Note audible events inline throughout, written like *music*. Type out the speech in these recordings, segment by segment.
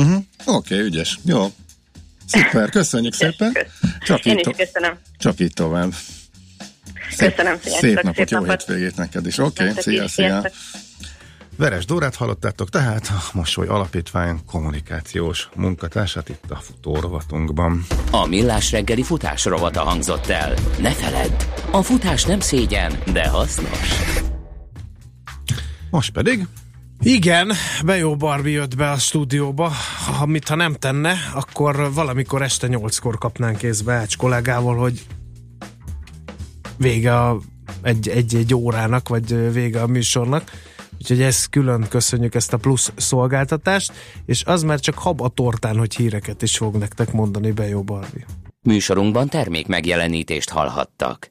Uh-huh. Oké, okay, ügyes. Jó. Szuper, köszönjük ügyes. szépen. Csak Én így, is köszönöm. Csak így tovább. Szép, köszönöm szépen. Szép napot, szép jó napot. hétvégét neked is. Oké, okay, szia, szia. Veres Dórát hallottátok, tehát a Mosoly Alapítvány kommunikációs munkatársát itt a futórovatunkban. A Millás reggeli futás rovata hangzott el. Ne feledd, a futás nem szégyen, de hasznos. Most pedig igen, Bejó Barbi jött be a stúdióba. Ha mit ha nem tenne, akkor valamikor este nyolckor kapnánk kézbe Ács kollégával, hogy vége a, egy, egy, egy órának, vagy vége a műsornak. Úgyhogy ezt külön köszönjük ezt a plusz szolgáltatást, és az már csak hab a tortán, hogy híreket is fog nektek mondani Bejó Barbi. Műsorunkban termék megjelenítést hallhattak.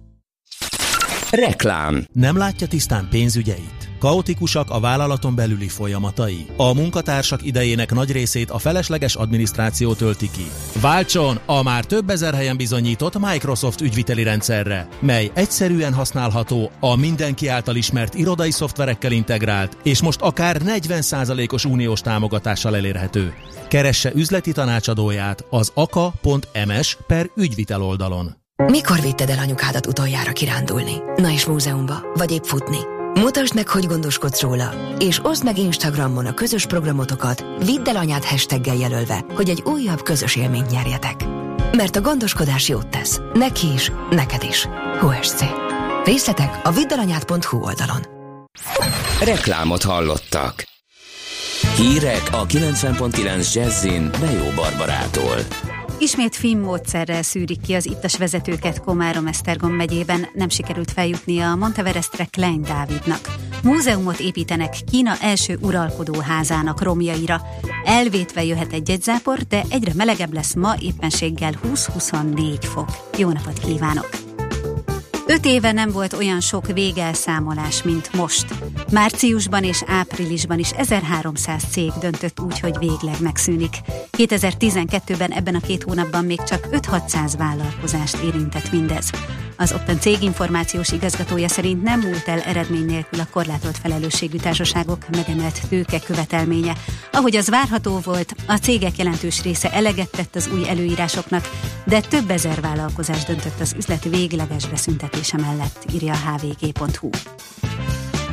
Reklám. Nem látja tisztán pénzügyeit? Kaotikusak a vállalaton belüli folyamatai. A munkatársak idejének nagy részét a felesleges adminisztráció tölti ki. Váltson a már több ezer helyen bizonyított Microsoft ügyviteli rendszerre, mely egyszerűen használható, a mindenki által ismert irodai szoftverekkel integrált, és most akár 40%-os uniós támogatással elérhető. Keresse üzleti tanácsadóját az aka.ms per ügyvitel oldalon. Mikor vitted el anyukádat utoljára kirándulni? Na és múzeumba? Vagy épp futni? Mutasd meg, hogy gondoskodsz róla, és oszd meg Instagramon a közös programotokat, vidd el anyád hashtaggel jelölve, hogy egy újabb közös élményt nyerjetek. Mert a gondoskodás jót tesz. Neki is, neked is. HSC. Részletek a viddalanyád.hu oldalon. Reklámot hallottak. Hírek a 90.9 Jazzin Bejó Barbarától. Ismét film módszerrel szűrik ki az ittas vezetőket Komárom-Esztergom megyében, nem sikerült feljutnia a Monteverestre Klein Dávidnak. Múzeumot építenek Kína első uralkodó házának romjaira. Elvétve jöhet egy jegyzápor, de egyre melegebb lesz ma éppenséggel 20-24 fok. Jó napot kívánok! Öt éve nem volt olyan sok végelszámolás, mint most. Márciusban és áprilisban is 1300 cég döntött úgy, hogy végleg megszűnik. 2012-ben ebben a két hónapban még csak 5-600 vállalkozást érintett mindez. Az Open cég információs igazgatója szerint nem múlt el eredmény nélkül a korlátolt felelősségű társaságok megemelt tőke követelménye. Ahogy az várható volt, a cégek jelentős része eleget tett az új előírásoknak, de több ezer vállalkozás döntött az üzlet végleges beszüntetése mellett, írja a hvg.hu.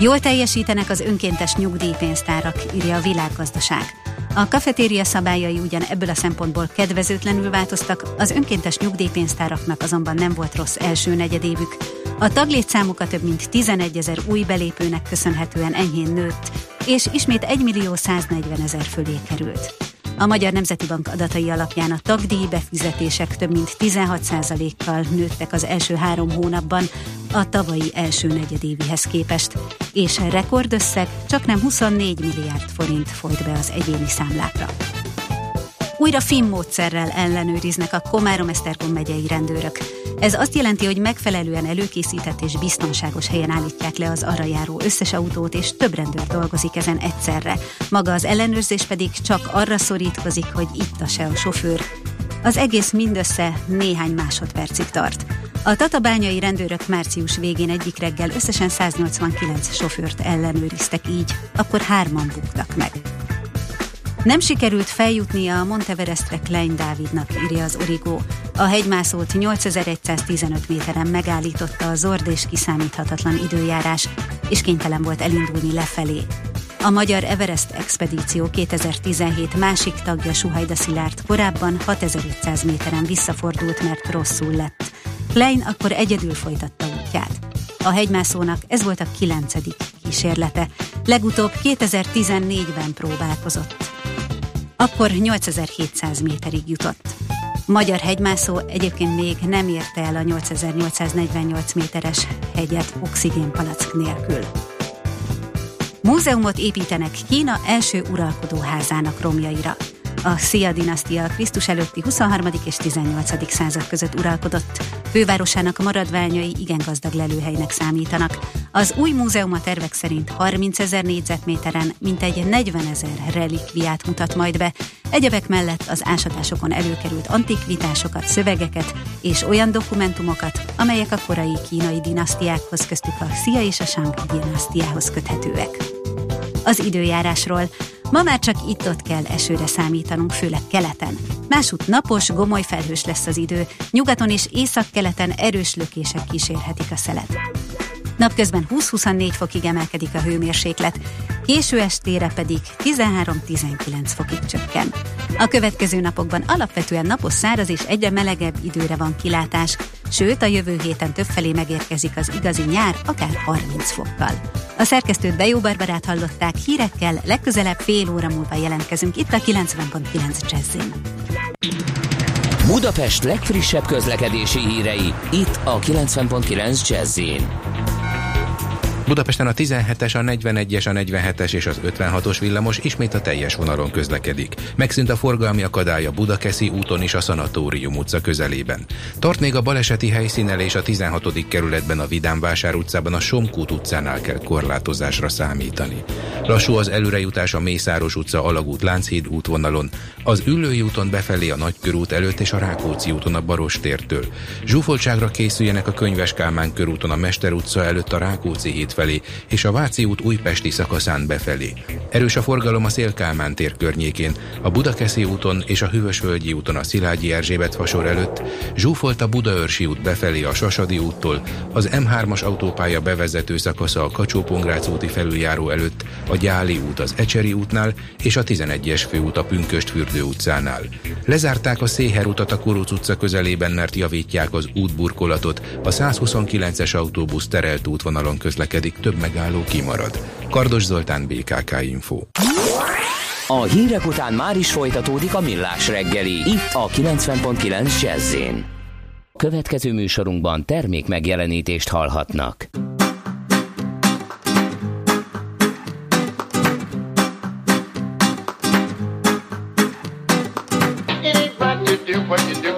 Jól teljesítenek az önkéntes nyugdíjpénztárak, írja a világgazdaság. A kafetéria szabályai ugyan ebből a szempontból kedvezőtlenül változtak, az önkéntes nyugdíjpénztáraknak azonban nem volt rossz első negyedévük. A taglétszámuka több mint 11 ezer új belépőnek köszönhetően enyhén nőtt, és ismét 1 millió 140 ezer fölé került. A Magyar Nemzeti Bank adatai alapján a tagdíj befizetések több mint 16%-kal nőttek az első három hónapban a tavalyi első negyedévihez képest, és rekordösszeg csak nem 24 milliárd forint folyt be az egyéni számlákra. Újra FIM módszerrel ellenőriznek a Komárom-Esztergom megyei rendőrök. Ez azt jelenti, hogy megfelelően előkészített és biztonságos helyen állítják le az arra járó összes autót, és több rendőr dolgozik ezen egyszerre. Maga az ellenőrzés pedig csak arra szorítkozik, hogy itt se a sofőr. Az egész mindössze néhány másodpercig tart. A tatabányai rendőrök március végén egyik reggel összesen 189 sofőrt ellenőriztek így, akkor hárman buktak meg. Nem sikerült feljutnia a Monteverestre Klein Dávidnak, írja az Origo. A hegymászót 8115 méteren megállította a zord és kiszámíthatatlan időjárás, és kénytelen volt elindulni lefelé. A Magyar Everest Expedíció 2017 másik tagja Suhajda Szilárd korábban 6500 méteren visszafordult, mert rosszul lett. Klein akkor egyedül folytatta útját. A hegymászónak ez volt a kilencedik kísérlete. Legutóbb 2014-ben próbálkozott. Akkor 8700 méterig jutott. Magyar hegymászó egyébként még nem érte el a 8848 méteres hegyet oxigénpalack nélkül. Múzeumot építenek Kína első uralkodóházának romjaira. A Szia dinasztia Krisztus előtti 23. és 18. század között uralkodott. Fővárosának maradványai igen gazdag lelőhelynek számítanak. Az új múzeum a tervek szerint 30 ezer négyzetméteren mintegy 40 ezer relikviát mutat majd be. Egyebek mellett az ásatásokon előkerült antikvitásokat, szövegeket és olyan dokumentumokat, amelyek a korai kínai dinasztiákhoz köztük a Szia és a Shang dinasztiához köthetőek. Az időjárásról Ma már csak itt-ott kell esőre számítanunk, főleg keleten. Másút napos, gomoly felhős lesz az idő, nyugaton és északkeleten erős lökések kísérhetik a szelet. Napközben 20-24 fokig emelkedik a hőmérséklet, késő estére pedig 13-19 fokig csökken. A következő napokban alapvetően napos száraz és egyre melegebb időre van kilátás, sőt a jövő héten többfelé megérkezik az igazi nyár, akár 30 fokkal. A szerkesztőt Bejó Barbarát hallották, hírekkel legközelebb fél óra múlva jelentkezünk itt a 90.9 Jazzin. Budapest legfrissebb közlekedési hírei, itt a 90.9 Jazzin. Budapesten a 17-es, a 41-es, a 47-es és az 56-os villamos ismét a teljes vonalon közlekedik. Megszűnt a forgalmi akadály a Budakeszi úton is a Szanatórium utca közelében. Tart még a baleseti helyszínel és a 16. kerületben a Vidánvásár utcában a Somkút utcánál kell korlátozásra számítani. Lassú az előrejutás a Mészáros utca Alagút Lánchíd útvonalon, az Üllői úton befelé a Nagykörút előtt és a Rákóczi úton a Baros tértől. Zsúfoltságra készüljenek a Könyves Kálmán körúton a Mester utca előtt a Rákóczi híd felé és a Váci út újpesti szakaszán befelé. Erős a forgalom a Szélkálmán tér környékén, a Budakeszi úton és a Hűvösvölgyi úton a Szilágyi Erzsébet fasor előtt, zsúfolt a Budaörsi út befelé a Sasadi úttól, az M3-as autópálya bevezető szakasza a kacsó úti felüljáró előtt, a Gyáli út az Ecseri útnál és a 11-es főút a Pünköst fürdő utcánál. Lezárták a Széher utat a Kuruc utca közelében, mert javítják az útburkolatot, a 129-es autóbusz terelt útvonalon közlekedik pedig több megálló kimarad. Kardos Zoltán, BKK Info. A hírek után már is folytatódik a millás reggeli, itt a 90.9 jazz Következő műsorunkban termék megjelenítést hallhatnak. what you do.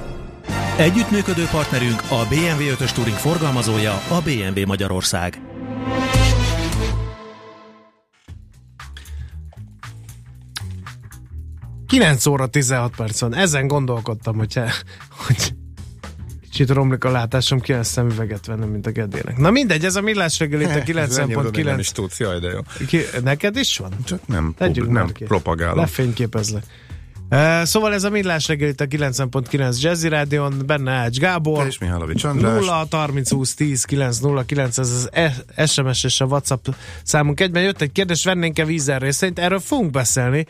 Együttműködő partnerünk a BMW 5-ös Touring forgalmazója a BMW Magyarország. Kilenc óra 16 perc van. Ezen gondolkodtam, hogyha, hogy kicsit romlik a látásom, ki a szemüveget vennem, mint a Gedének. Na mindegy, ez a millás reggel itt a 90.9. Nem is tudsz, jaj, de jó. Ki, neked is van? Csak nem, Tegyük nem propagálom. Lefényképezlek. Szóval ez a millás reggel itt a 90.9 Jazzy Rádion, benne Ács Gábor. És Mihálovics András. 0 30 20 10 9 0 9, ez az e- SMS és a WhatsApp számunk. Egyben jött egy kérdés, vennénk-e vízer részét? Erről fogunk beszélni.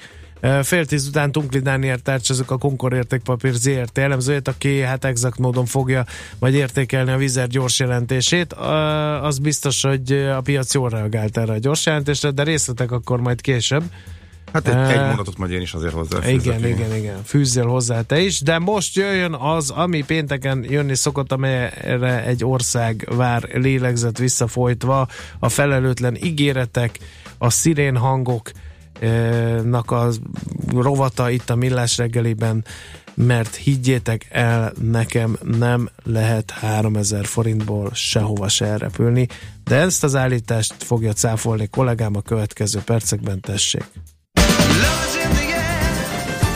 Fél tíz után Tunkli Dániel tárcsazok a Konkor értékpapír ZRT elemzőjét, aki hát exakt módon fogja majd értékelni a vízer gyors jelentését. Az biztos, hogy a piac jól reagált erre a gyors jelentésre, de részletek akkor majd később. Hát egy, egy mondatot majd én is azért hozzá. Igen, igen, igen. Fűzzél hozzá te is, de most jöjjön az, ami pénteken jönni szokott, amelyre egy ország vár lélegzett visszafolytva, a felelőtlen ígéretek, a szirén hangok, nak a rovata itt a Millás reggeliben, mert higgyétek el, nekem nem lehet 3000 forintból sehova se elrepülni, de ezt az állítást fogja cáfolni kollégám a következő percekben, tessék.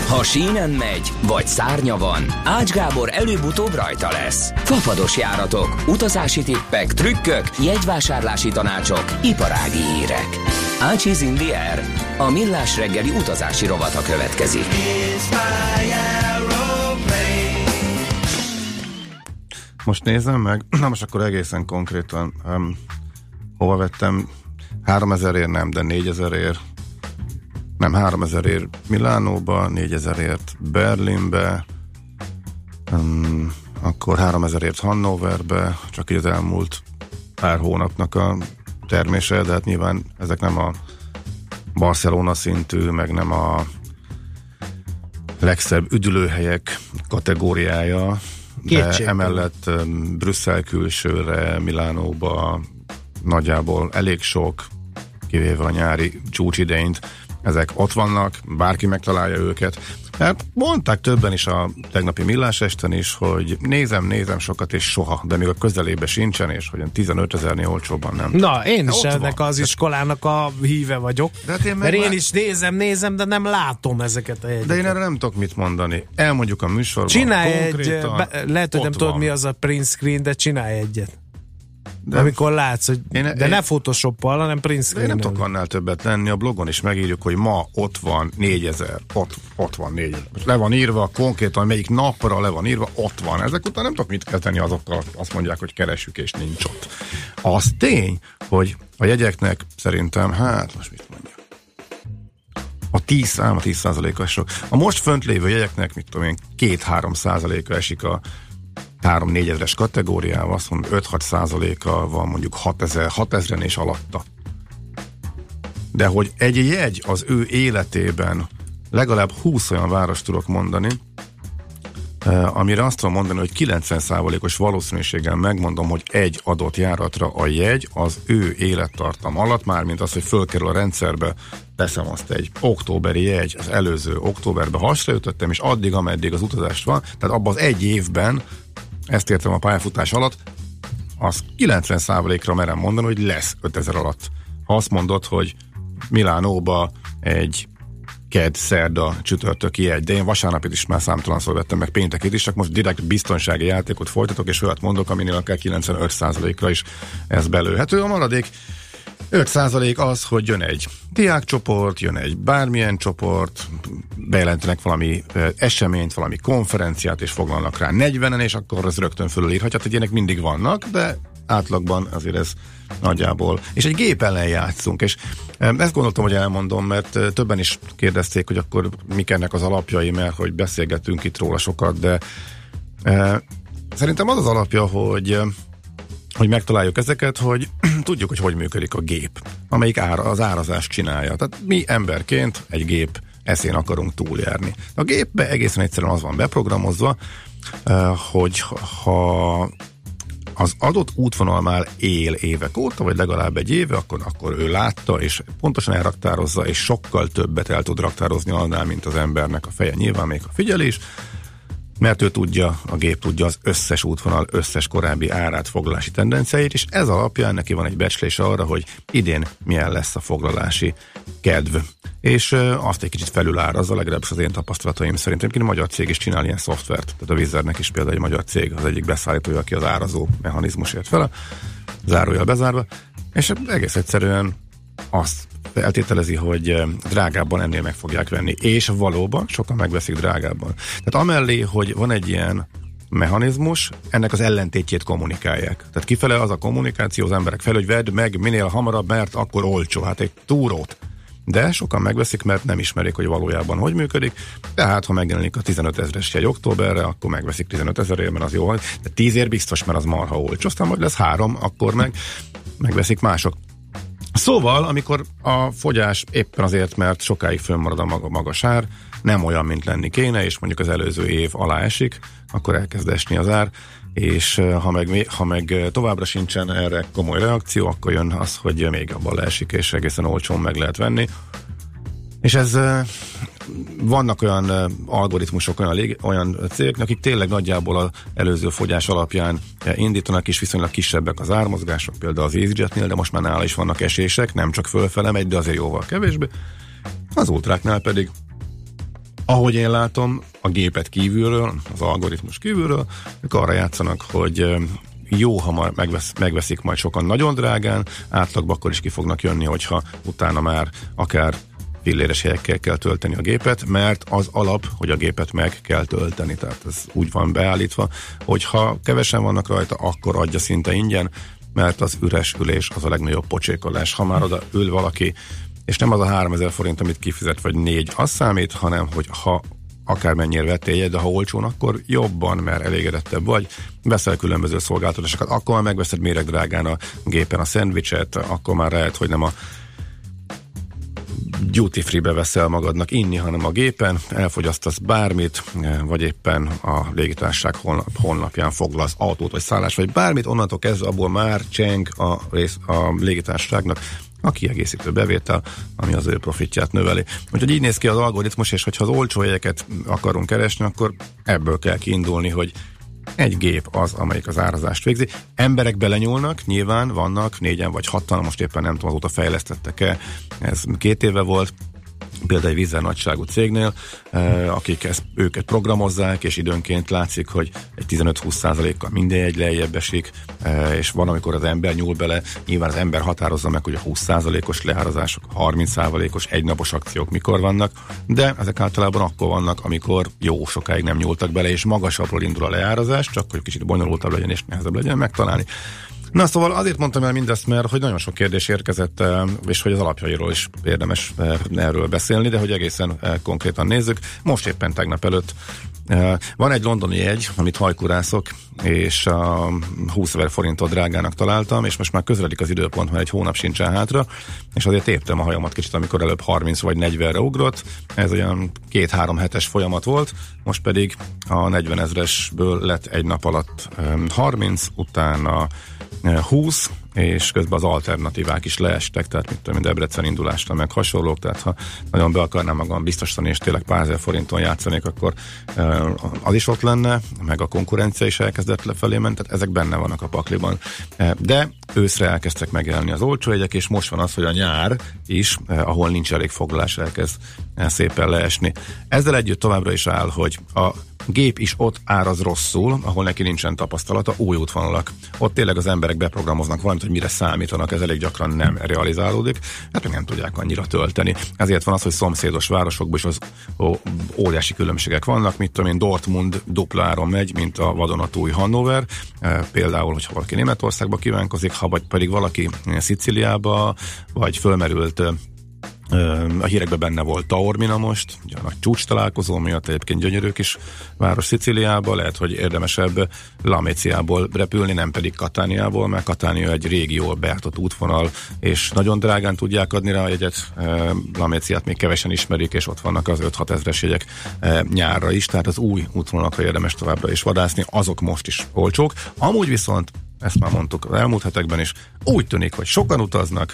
Ha sínen megy, vagy szárnya van, Ács Gábor előbb-utóbb rajta lesz. Fafados járatok, utazási tippek, trükkök, jegyvásárlási tanácsok, iparági hírek. Ácsiz in the air. A millás reggeli utazási rovata következik. Most nézem meg, *clears throat* na most akkor egészen konkrétan um, hova vettem 3000 ér nem, de 4000 ér nem 3000 ér Milánóba, 4000 ért Berlinbe, um, akkor 3000 ért Hannoverbe, csak így az elmúlt pár hónapnak a termése, de hát nyilván ezek nem a Barcelona szintű, meg nem a legszebb üdülőhelyek kategóriája, de Kétségtelen. emellett Brüsszel külsőre, Milánóba nagyjából elég sok, kivéve a nyári csúcsidényt, ezek ott vannak, bárki megtalálja őket. Hát mondták többen is a tegnapi millás esten is, hogy nézem, nézem sokat, és soha, de még a közelébe sincsen, és hogy 15 ezernél olcsóban nem. Na, én is Ott ennek van. az iskolának a híve vagyok. De hát én Mert én már- is nézem, nézem, de nem látom ezeket a jegyeket. De én erre nem tudok mit mondani. Elmondjuk a műsorban. Csinálj egy, be, lehet, hogy nem ott tudod van. mi az a print screen, de csinálj egyet. De, Amikor látsz, hogy Én- de én- ne photoshoppal, hanem print de én screen nem tudok annál többet lenni. A blogon is megírjuk, hogy ma ott van 4000. Ott, ott van 4000. Most Le van írva, konkrétan melyik napra le van írva, ott van. Ezek után nem tudok mit kezdeni azokkal, azt mondják, hogy keresjük és nincs ott. Az tény, hogy a jegyeknek szerintem, hát most mit mondjak. A 10 szám, a 10 százaléka sok. A most fönt lévő jegyeknek, mit tudom én, 2-3 százaléka esik a 3-4 ezeres kategóriával, azt mondom 5-6 százaléka van mondjuk 6 ezer, 6 ezeren és alatta. De hogy egy jegy az ő életében legalább 20 olyan város tudok mondani, eh, amire azt tudom mondani, hogy 90%-os valószínűséggel megmondom, hogy egy adott járatra a jegy az ő élettartam alatt, mármint az, hogy fölkerül a rendszerbe, teszem azt egy októberi jegy, az előző októberben hasraütöttem, és addig, ameddig az utazást van, tehát abban az egy évben, ezt értem a pályafutás alatt, az 90%-ra merem mondani, hogy lesz 5000 alatt. Ha azt mondod, hogy Milánóba egy ked, szerda, csütörtöki jegy, de én vasárnapit is már számtalanszor vettem, meg péntekét is, csak most direkt biztonsági játékot folytatok, és olyat mondok, aminél akár 95%-ra is ez belőhető. A maradék 5% az, hogy jön egy diákcsoport, jön egy bármilyen csoport, bejelentenek valami eseményt, valami konferenciát, és foglalnak rá 40-en, és akkor az rögtön fölülírhatja. Tehát ilyenek mindig vannak, de átlagban azért ez nagyjából. És egy gép ellen játszunk, és ezt gondoltam, hogy elmondom, mert többen is kérdezték, hogy akkor mik ennek az alapjai, mert hogy beszélgetünk itt róla sokat, de ö, szerintem az az alapja, hogy hogy megtaláljuk ezeket, hogy *clears throat* tudjuk, hogy hogy működik a gép, amelyik ára, az árazást csinálja. Tehát mi emberként egy gép eszén akarunk túljárni. A gépbe egészen egyszerűen az van beprogramozva, hogy ha az adott útvonal már él évek óta, vagy legalább egy éve, akkor, akkor ő látta, és pontosan elraktározza, és sokkal többet el tud raktározni annál, mint az embernek a feje. Nyilván még a figyelés, mert ő tudja, a gép tudja az összes útvonal összes korábbi árát, foglalási tendenciáit, és ez alapján neki van egy becslés arra, hogy idén milyen lesz a foglalási kedv. És azt egy kicsit felülárazza, legalábbis az én tapasztalataim szerint. Egyébként a magyar cég is csinál ilyen szoftvert, tehát a Wizardnek is például egy magyar cég, az egyik beszállítója, aki az árazó mechanizmusért fel, zárója bezárva, és egész egyszerűen azt feltételezi, hogy drágábban ennél meg fogják venni. És valóban sokan megveszik drágábban. Tehát amellé, hogy van egy ilyen mechanizmus, ennek az ellentétjét kommunikálják. Tehát kifele az a kommunikáció az emberek fel, hogy vedd meg minél hamarabb, mert akkor olcsó. Hát egy túrót. De sokan megveszik, mert nem ismerik, hogy valójában hogy működik. Tehát, ha megjelenik a 15 ezeres jegy októberre, akkor megveszik 15 ezerért, mert az jó. De 10 ér biztos, mert az marha olcsó. Aztán majd lesz három, akkor meg megveszik mások. Szóval, amikor a fogyás éppen azért, mert sokáig fönnmarad a maga, magas ár, nem olyan, mint lenni kéne, és mondjuk az előző év alá esik, akkor elkezd esni az ár, és ha meg, ha meg továbbra sincsen erre komoly reakció, akkor jön az, hogy még abban leesik, és egészen olcsón meg lehet venni. És ez vannak olyan algoritmusok, olyan, olyan cégek, akik tényleg nagyjából az előző fogyás alapján indítanak, és viszonylag kisebbek az ármozgások, például az EasyJetnél, de most már nála is vannak esések, nem csak fölfele megy, de azért jóval kevésbé. Az ultráknál pedig ahogy én látom, a gépet kívülről, az algoritmus kívülről, ők arra játszanak, hogy jó, ha már megvesz, megveszik majd sokan nagyon drágán, átlagban akkor is ki fognak jönni, hogyha utána már akár pilléres helyekkel kell tölteni a gépet, mert az alap, hogy a gépet meg kell tölteni, tehát ez úgy van beállítva, hogyha kevesen vannak rajta, akkor adja szinte ingyen, mert az üres ülés az a legnagyobb pocsékolás. Ha már oda ül valaki, és nem az a 3000 forint, amit kifizet, vagy négy, az számít, hanem hogy ha akármennyire vettél de ha olcsón, akkor jobban, mert elégedettebb vagy, veszel különböző szolgáltatásokat, akkor már megveszed méregdrágán a gépen a szendvicset, akkor már lehet, hogy nem a duty free-be veszel magadnak inni, hanem a gépen, elfogyasztasz bármit, vagy éppen a légitársaság honlapján foglalsz autót, vagy szállás, vagy bármit, onnantól kezdve abból már cseng a, rész, a légitársaságnak a kiegészítő bevétel, ami az ő profitját növeli. Úgyhogy így néz ki az algoritmus, és hogyha az olcsó jegyeket akarunk keresni, akkor ebből kell kiindulni, hogy egy gép az, amelyik az árazást végzi. Emberek belenyúlnak, nyilván vannak, négyen vagy hatan, most éppen nem tudom, azóta fejlesztettek-e, ez két éve volt, például egy vízzel cégnél, eh, akik ezt, őket programozzák, és időnként látszik, hogy egy 15-20%-kal minden egy lejjebb esik, eh, és van, amikor az ember nyúl bele, nyilván az ember határozza meg, hogy a 20%-os leárazások, 30%-os egynapos akciók mikor vannak, de ezek általában akkor vannak, amikor jó sokáig nem nyúltak bele, és magasabbról indul a leárazás, csak hogy kicsit bonyolultabb legyen és nehezebb legyen megtalálni. Na szóval azért mondtam el mindezt, mert hogy nagyon sok kérdés érkezett, eh, és hogy az alapjairól is érdemes eh, erről beszélni, de hogy egészen eh, konkrétan nézzük. Most éppen tegnap előtt van egy londoni jegy, amit hajkurászok, és a 20 ezer forintot drágának találtam, és most már közeledik az időpont, mert egy hónap sincsen hátra, és azért téptem a hajamat kicsit, amikor előbb 30 vagy 40-re ugrott. Ez olyan két-három hetes folyamat volt, most pedig a 40 ezresből lett egy nap alatt 30, utána 20, és közben az alternatívák is leestek, tehát mit tudom, Debrecen indulásra meg hasonlók, tehát ha nagyon be akarnám magam biztosítani, és tényleg pár ezer forinton játszanék, akkor az is ott lenne, meg a konkurencia is elkezdett lefelé ment, tehát ezek benne vannak a pakliban. De őszre elkezdtek megjelenni az olcsó jegyek, és most van az, hogy a nyár is, ahol nincs elég foglalás, elkezd szépen leesni. Ezzel együtt továbbra is áll, hogy a gép is ott áraz rosszul, ahol neki nincsen tapasztalata, új útvonalak. Ott tényleg az emberek beprogramoznak valamit, hogy mire számítanak, ez elég gyakran nem realizálódik, hát nem tudják annyira tölteni. Ezért van az, hogy szomszédos városokban is az ó, óriási különbségek vannak, mit tudom én, Dortmund dupláron megy, mint a vadonatúj Hannover, e, például, hogyha valaki Németországba kívánkozik, ha vagy pedig valaki Sziciliába, vagy fölmerült a hírekben benne volt Taormina most, ugye a nagy csúcs találkozó miatt egyébként gyönyörű kis város Sziciliába, lehet, hogy érdemesebb Laméciából repülni, nem pedig Katániából, mert Katánia egy régió beártott útvonal, és nagyon drágán tudják adni rá a jegyet. Laméciát még kevesen ismerik, és ott vannak az 5-6 ezres jegyek nyárra is, tehát az új útvonalakra érdemes továbbra is vadászni, azok most is olcsók. Amúgy viszont ezt már mondtuk az elmúlt hetekben is, úgy tűnik, hogy sokan utaznak,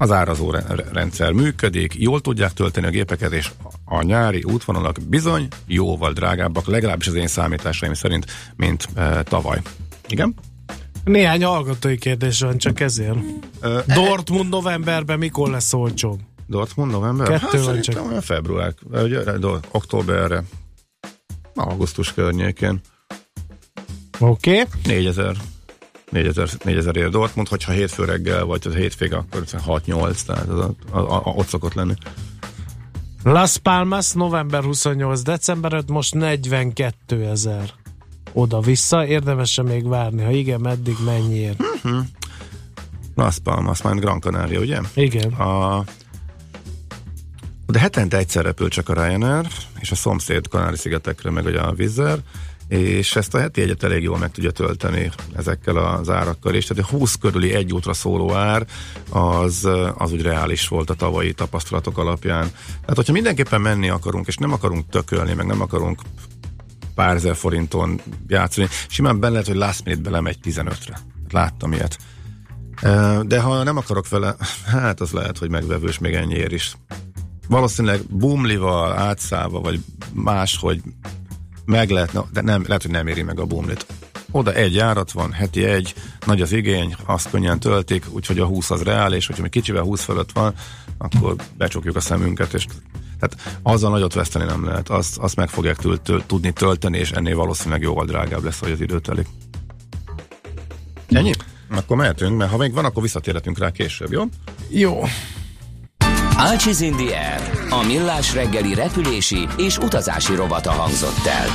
az árazó rendszer működik, jól tudják tölteni a gépeket, és a nyári útvonalak bizony jóval drágábbak, legalábbis az én számításaim szerint, mint e, tavaly. Igen? Néhány hallgatói kérdés van, csak ezért. E, Dortmund novemberben mikor lesz olcsóbb? Dortmund november? Kettő hát, van csak. Olyan február, eh, ugye, októberre, augusztus környékén. Oké. Okay. 4000 4000, 4000 ér Dortmund, hogyha hétfő reggel vagy a hétvége, akkor 6-8, tehát az a, a, a, ott szokott lenni. Las Palmas november 28, december 5, most 42 ezer oda-vissza. Érdemese még várni, ha igen, meddig mennyiért? Mhm. Las Palmas, majd Gran Canaria, ugye? Igen. A, de hetente egyszer repül csak a Ryanair, és a szomszéd Kanári-szigetekre meg ugye a Vizzer és ezt a heti egyet elég jól meg tudja tölteni ezekkel az árakkal, és tehát a 20 körüli egy útra szóló ár az, az úgy reális volt a tavalyi tapasztalatok alapján. Tehát, hogyha mindenképpen menni akarunk, és nem akarunk tökölni, meg nem akarunk pár ezer forinton játszani, simán benne lehet, hogy last minute belemegy 15-re. Láttam ilyet. De ha nem akarok vele, hát az lehet, hogy megvevős még ennyiért is. Valószínűleg bumlival, átszállva, vagy máshogy meg lehetne, de nem, lehet, hogy nem éri meg a bumlit. Oda egy járat van, heti egy, nagy az igény, azt könnyen töltik, úgyhogy a 20 az reál, és hogyha mi kicsivel 20 fölött van, akkor becsukjuk a szemünket, és tehát azzal nagyot veszteni nem lehet, azt, azt meg fogják tül, tül, tudni tölteni, és ennél valószínűleg jóval drágább lesz, hogy az idő telik. Ennyi? Akkor mehetünk, mert ha még van, akkor visszatérhetünk rá később, jó? Jó. Alcsiz in air. a millás reggeli repülési és utazási rovata hangzott el.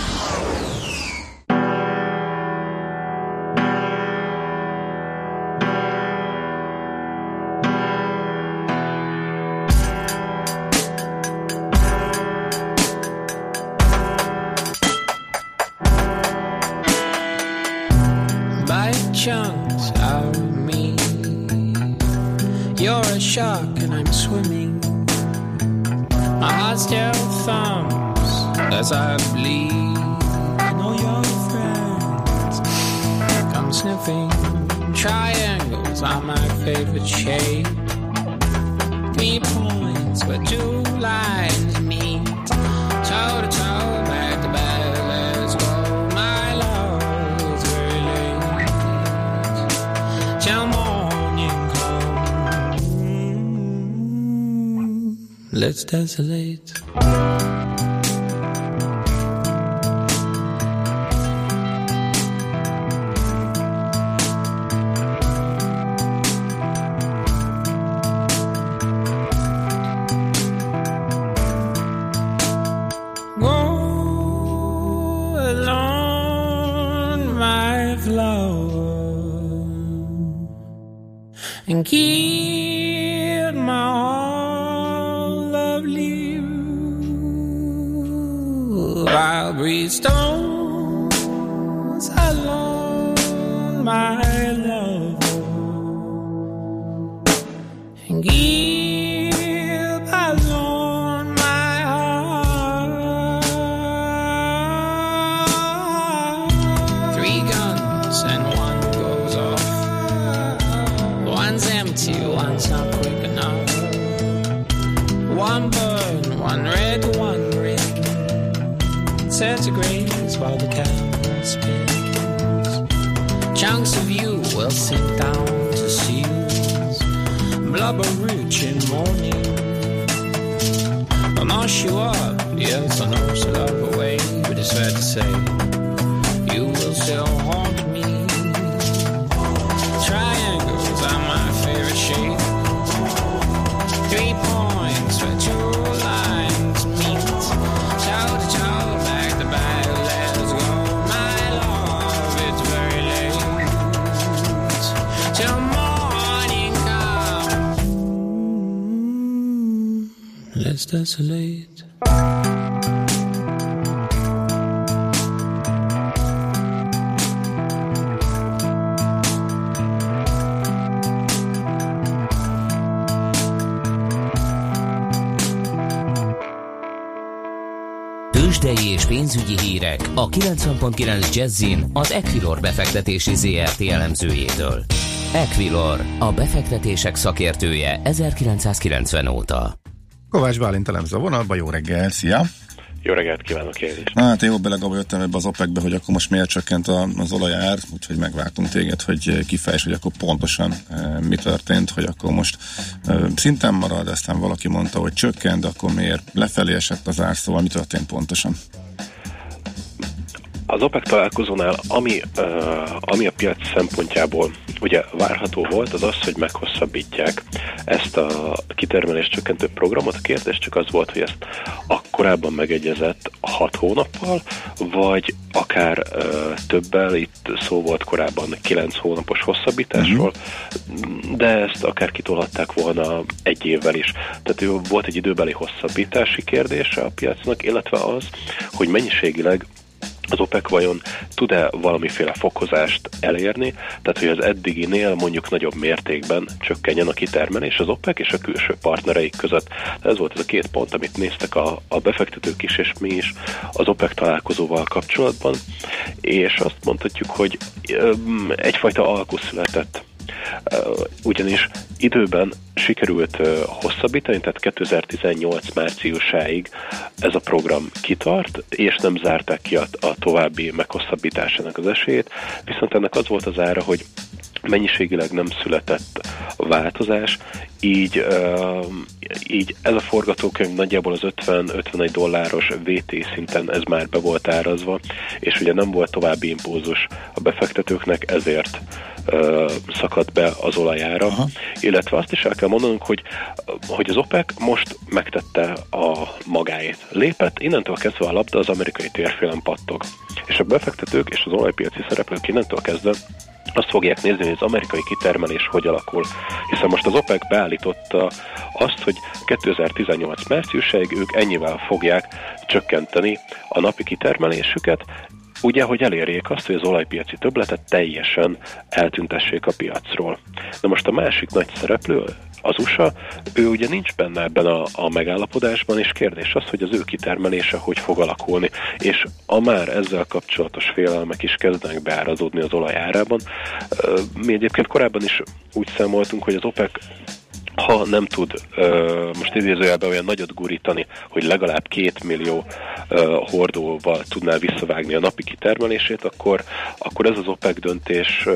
chunks of me. You're a shark and I'm swimming. your thumbs as I bleed. I all your friends come sniffing. Triangles are my favorite shape. Three points, but two lines mean Let's desolate. centigrades while the cat spins. Chunks of you will sit down to seals, blubber rich in morning. I'll you up, yes, I know it's a love away, but it's fair to say you will still haunt lies desolate. Tőzsdei és pénzügyi hírek a 90.9 Jazzin az Equilor befektetési ZRT elemzőjétől. Equilor, a befektetések szakértője 1990 óta. Kovács Bálint elemző vonalba, jó reggel, szia! Jó reggelt kívánok én is. Hát én jobb belegabba jöttem ebbe az OPEC-be, hogy akkor most miért csökkent az olajár, úgyhogy megvártunk téged, hogy kifejtsd, hogy akkor pontosan e, mi történt, hogy akkor most e, szinten marad, aztán valaki mondta, hogy csökkent, de akkor miért lefelé esett az ár, szóval mi történt pontosan? Az OPEC találkozónál, ami, ami a piac szempontjából ugye várható volt, az az, hogy meghosszabbítják ezt a kitermelés csökkentő programot. A kérdés csak az volt, hogy ezt a korábban megegyezett 6 hónappal, vagy akár uh, többel, itt szó volt korábban 9 hónapos hosszabbításról, uh-huh. de ezt akár kitolhatták volna egy évvel is. Tehát volt egy időbeli hosszabbítási kérdése a piacnak, illetve az, hogy mennyiségileg az OPEC vajon tud-e valamiféle fokozást elérni, tehát hogy az eddiginél mondjuk nagyobb mértékben csökkenjen a kitermelés az OPEC és a külső partnereik között. Ez volt ez a két pont, amit néztek a, a befektetők is és mi is az OPEC találkozóval kapcsolatban, és azt mondhatjuk, hogy egyfajta alkú született ugyanis időben sikerült hosszabbítani, tehát 2018 márciusáig ez a program kitart, és nem zárták ki a, a további meghosszabbításának az esélyét, viszont ennek az volt az ára, hogy mennyiségileg nem született változás, így, így ez a forgatókönyv nagyjából az 50-51 dolláros VT szinten ez már be volt árazva, és ugye nem volt további impulzus a befektetőknek, ezért uh, szakadt be az olajára, Aha. illetve azt is el kell mondanunk, hogy, hogy az OPEC most megtette a magáét. Lépett, innentől kezdve a labda az amerikai térfélen pattog. És a befektetők és az olajpiaci szereplők innentől kezdve azt fogják nézni, hogy az amerikai kitermelés hogy alakul. Hiszen most az OPEC beállította azt, hogy 2018 márciusáig ők ennyivel fogják csökkenteni a napi kitermelésüket, ugye, hogy elérjék azt, hogy az olajpiaci töbletet teljesen eltüntessék a piacról. Na most a másik nagy szereplő, az USA, ő ugye nincs benne ebben a, a megállapodásban, és kérdés az, hogy az ő kitermelése hogy fog alakulni. És a már ezzel kapcsolatos félelmek is kezdenek beárazódni az olaj árában. Mi egyébként korábban is úgy számoltunk, hogy az OPEC ha nem tud most idézőjelben olyan nagyot gurítani, hogy legalább két millió hordóval tudná visszavágni a napi kitermelését, akkor, akkor ez az OPEC döntés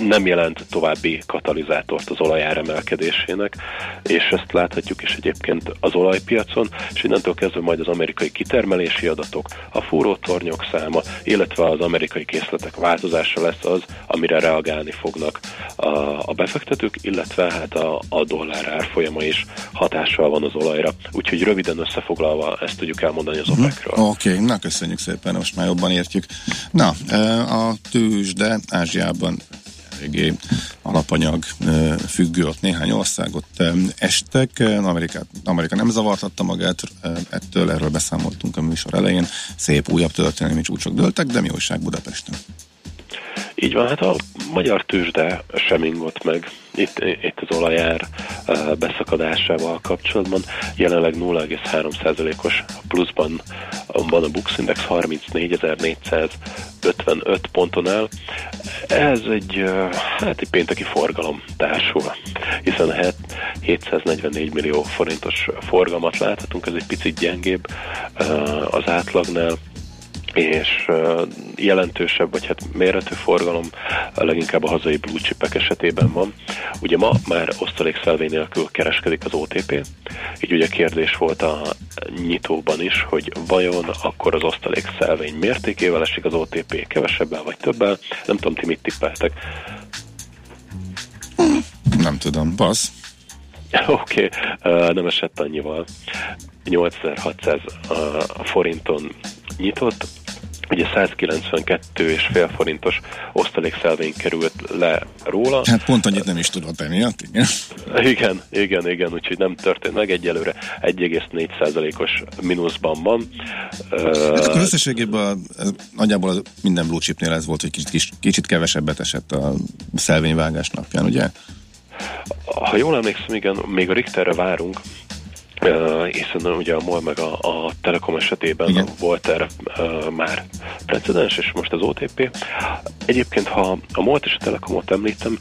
nem jelent további katalizátort az olajár emelkedésének, és ezt láthatjuk is egyébként az olajpiacon, és innentől kezdve majd az amerikai kitermelési adatok, a fúrótornyok száma, illetve az amerikai készletek változása lesz az, amire reagálni fognak a, a befektetők, illetve hát a, a dollár árfolyama is hatással van az olajra. Úgyhogy röviden összefoglalva ezt tudjuk elmondani az OPEC-ről. Oké, okay, na köszönjük szépen, most már jobban értjük. Na, a tőzsde Ázsiában eléggé alapanyag függő, ott néhány országot estek. Amerikát, Amerika nem zavartatta magát ettől, erről beszámoltunk a műsor elején. Szép újabb történelmi csúcsok dőltek, de mi újság Budapesten? Így van, hát a magyar tőzsde sem ingott meg itt, itt az olajár beszakadásával kapcsolatban. Jelenleg 0,3%-os pluszban van a Bux Index 34.455 ponton áll. Ez egy, hát egy pénteki forgalom társul, hiszen 744 millió forintos forgalmat láthatunk, ez egy picit gyengébb az átlagnál és jelentősebb, vagy hát méretű forgalom leginkább a hazai blue chipek esetében van. Ugye ma már osztalékszelvény nélkül kereskedik az OTP, így ugye kérdés volt a nyitóban is, hogy vajon akkor az osztalékszelvény mértékével esik az OTP kevesebben vagy többel. Nem tudom, ti mit tippeltek. Nem tudom, basz. *laughs* Oké, okay. nem esett annyival. 8600 uh, forinton nyitott, ugye 192,5 forintos osztalékszelvény került le róla. Hát pont annyit nem is tudott emiatt, igen. *laughs* Igen, igen, igen, úgyhogy nem történt meg, egyelőre 1,4%-os mínuszban van. Hát akkor összességében nagyjából minden blue chipnél ez volt, hogy kicsit, kicsit kevesebbet esett a szelvényvágás napján, ugye? Ha jól emlékszem, igen, még a Richterre várunk, hiszen ugye a MOL meg a, a Telekom esetében Igen. volt erre uh, már precedens, és most az OTP. Egyébként, ha a MOL és a Telekomot említem,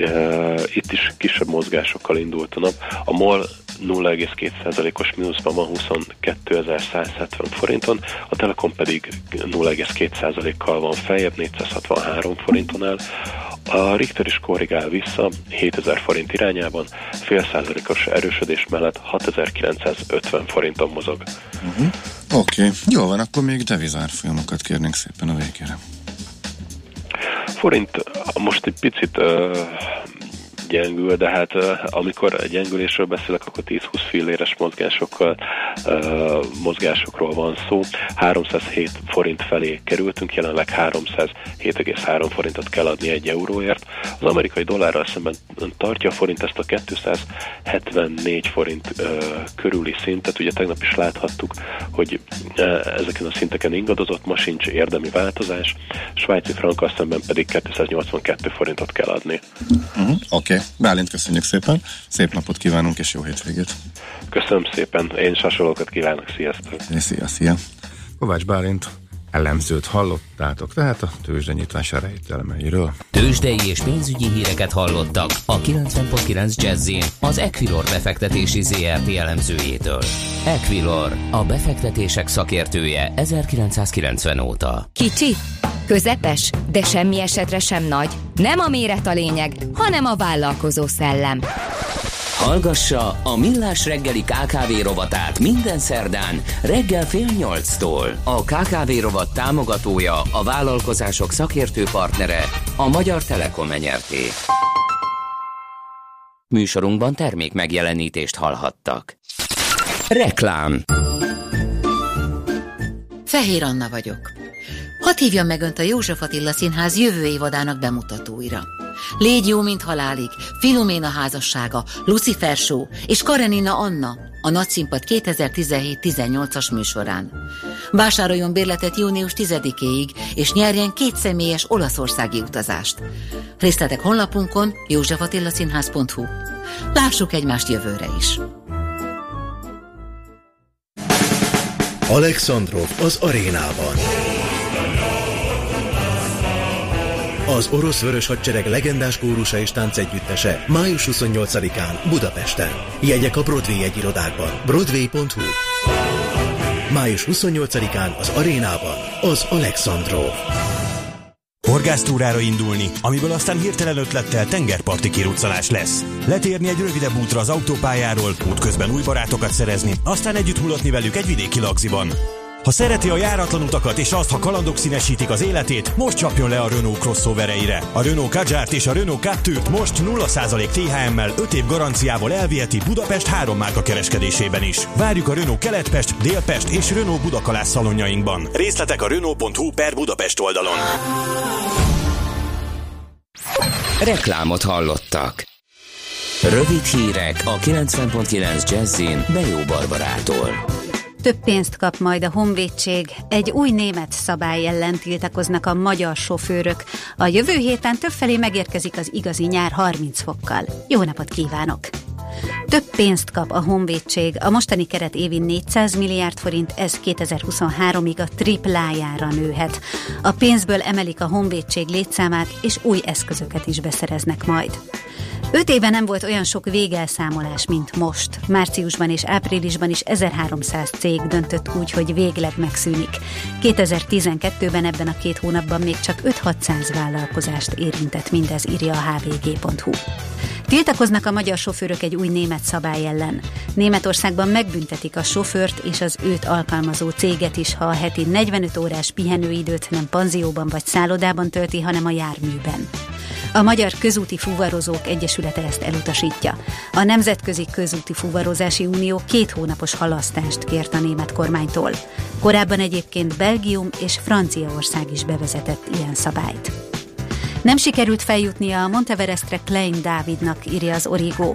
uh, itt is kisebb mozgásokkal indult a nap. A MOL 0,2%-os mínuszban van 22.170 forinton, a Telekom pedig 0,2%-kal van feljebb 463 forinton el. A Richter is korrigál vissza 7000 forint irányában, fél százalékos erősödés mellett 6950 forinton mozog. Uh-huh. Oké, okay. jó van, akkor még devizárfolyamokat kérnénk szépen a végére. Forint most egy picit uh, gyengül, de hát amikor gyengülésről beszélek, akkor 10-20 filléres mozgásokkal, mozgásokról van szó. 307 forint felé kerültünk, jelenleg 307,3 forintot kell adni egy euróért. Az amerikai dollárral szemben tartja a forint ezt a 274 forint körüli szintet. Ugye tegnap is láthattuk, hogy ezeken a szinteken ingadozott, ma sincs érdemi változás. Svájci frankkal szemben pedig 282 forintot kell adni. Uh-huh. Oké. Bálint, köszönjük szépen. Szép napot kívánunk, és jó hétvégét. Köszönöm szépen. Én is hasonlókat kívánok. Sziasztok. Szia, szia. Kovács Bálint elemzőt hallottátok, tehát a tőzsde nyitás rejtelemeiről. Tőzsdei és pénzügyi híreket hallottak a 90.9 jazz az Equilor befektetési ZRT elemzőjétől. Equilor, a befektetések szakértője 1990 óta. Kicsi, közepes, de semmi esetre sem nagy. Nem a méret a lényeg, hanem a vállalkozó szellem. Hallgassa a Millás reggeli KKV rovatát minden szerdán reggel fél nyolctól. A KKV rovat támogatója, a vállalkozások szakértő partnere, a Magyar Telekom enyerté. Műsorunkban termék megjelenítést hallhattak. Reklám Fehér Anna vagyok. Hadd hívjam meg Önt a József Attila Színház jövő évadának bemutatóira. Légy jó, mint halálig, Filoména házassága, Lucifer Show és Karenina Anna, a Nagyszínpad 2017-18-as műsorán. Vásároljon bérletet június 10-éig, és nyerjen két személyes olaszországi utazást. Részletek honlapunkon józsefatilaszínház.hu. Lássuk egymást jövőre is! Alexandrov az arénában. Az orosz vörös hadsereg legendás kórusa és táncegyüttese május 28-án Budapesten. Jegyek a Broadway egyirodákban. Broadway.hu Május 28-án az arénában az Alexandrov. Horgásztúrára indulni, amiből aztán hirtelen ötlettel tengerparti kiruccanás lesz. Letérni egy rövidebb útra az autópályáról, útközben új barátokat szerezni, aztán együtt hullatni velük egy vidéki lagziban. Ha szereti a járatlan utakat és azt, ha kalandok színesítik az életét, most csapjon le a Renault crossovereire. A Renault Kadjárt és a Renault Captur most 0% THM-mel 5 év garanciával elviheti Budapest három márka kereskedésében is. Várjuk a Renault Keletpest, Délpest és Renault Budakalász szalonjainkban. Részletek a Renault.hu per Budapest oldalon. Reklámot hallottak. Rövid hírek a 90.9 Jazzin Bejó Barbarától. Több pénzt kap majd a honvédség. Egy új német szabály ellen tiltakoznak a magyar sofőrök. A jövő héten többfelé megérkezik az igazi nyár 30 fokkal. Jó napot kívánok! Több pénzt kap a honvédség. A mostani keret évi 400 milliárd forint, ez 2023-ig a triplájára nőhet. A pénzből emelik a honvédség létszámát, és új eszközöket is beszereznek majd. Öt éve nem volt olyan sok végelszámolás, mint most. Márciusban és áprilisban is 1300 cég döntött úgy, hogy végleg megszűnik. 2012-ben ebben a két hónapban még csak 5-600 vállalkozást érintett mindez, írja a hvg.hu. Tiltakoznak a magyar sofőrök egy új német szabály ellen. Németországban megbüntetik a sofőrt és az őt alkalmazó céget is, ha a heti 45 órás pihenőidőt nem panzióban vagy szállodában tölti, hanem a járműben. A Magyar Közúti Fuvarozók Egyesülete ezt elutasítja. A Nemzetközi Közúti Fuvarozási Unió két hónapos halasztást kért a német kormánytól. Korábban egyébként Belgium és Franciaország is bevezetett ilyen szabályt. Nem sikerült feljutnia a Monteverestre Klein Dávidnak, írja az Origo.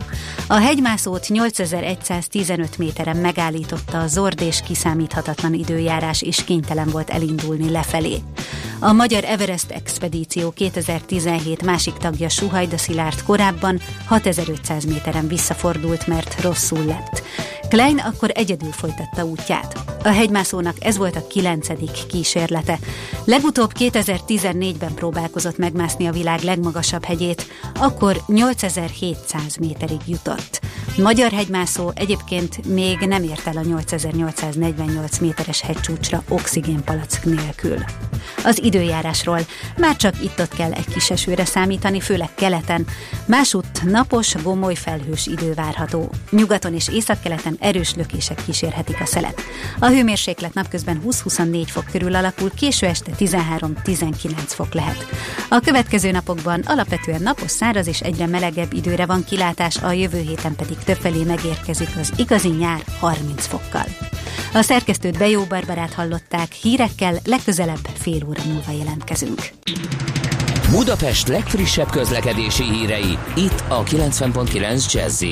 A hegymászót 8115 méteren megállította a zord és kiszámíthatatlan időjárás, és kénytelen volt elindulni lefelé. A Magyar Everest Expedíció 2017 másik tagja Suhajda Szilárd korábban 6500 méteren visszafordult, mert rosszul lett. Klein akkor egyedül folytatta útját. A hegymászónak ez volt a kilencedik kísérlete. Legutóbb 2014-ben próbálkozott megmászni a világ legmagasabb hegyét, akkor 8700 méterig jutott. Magyar hegymászó egyébként még nem ért el a 8848 méteres hegycsúcsra oxigénpalack nélkül. Az időjárásról már csak itt-ott kell egy kis esőre számítani, főleg keleten. Másútt napos, gomoly felhős idő várható. Nyugaton és északkeleten erős lökések kísérhetik a szelet. A hőmérséklet napközben 20-24 fok körül alakul, késő este 13-19 fok lehet. A következő napokban alapvetően napos, száraz és egyre melegebb időre van kilátás, a jövő héten pedig többfelé megérkezik az igazi nyár 30 fokkal. A szerkesztőt Bejó Barbarát hallották, hírekkel legközelebb fél óra múlva jelentkezünk. Budapest legfrissebb közlekedési hírei, itt a 90.9 jazz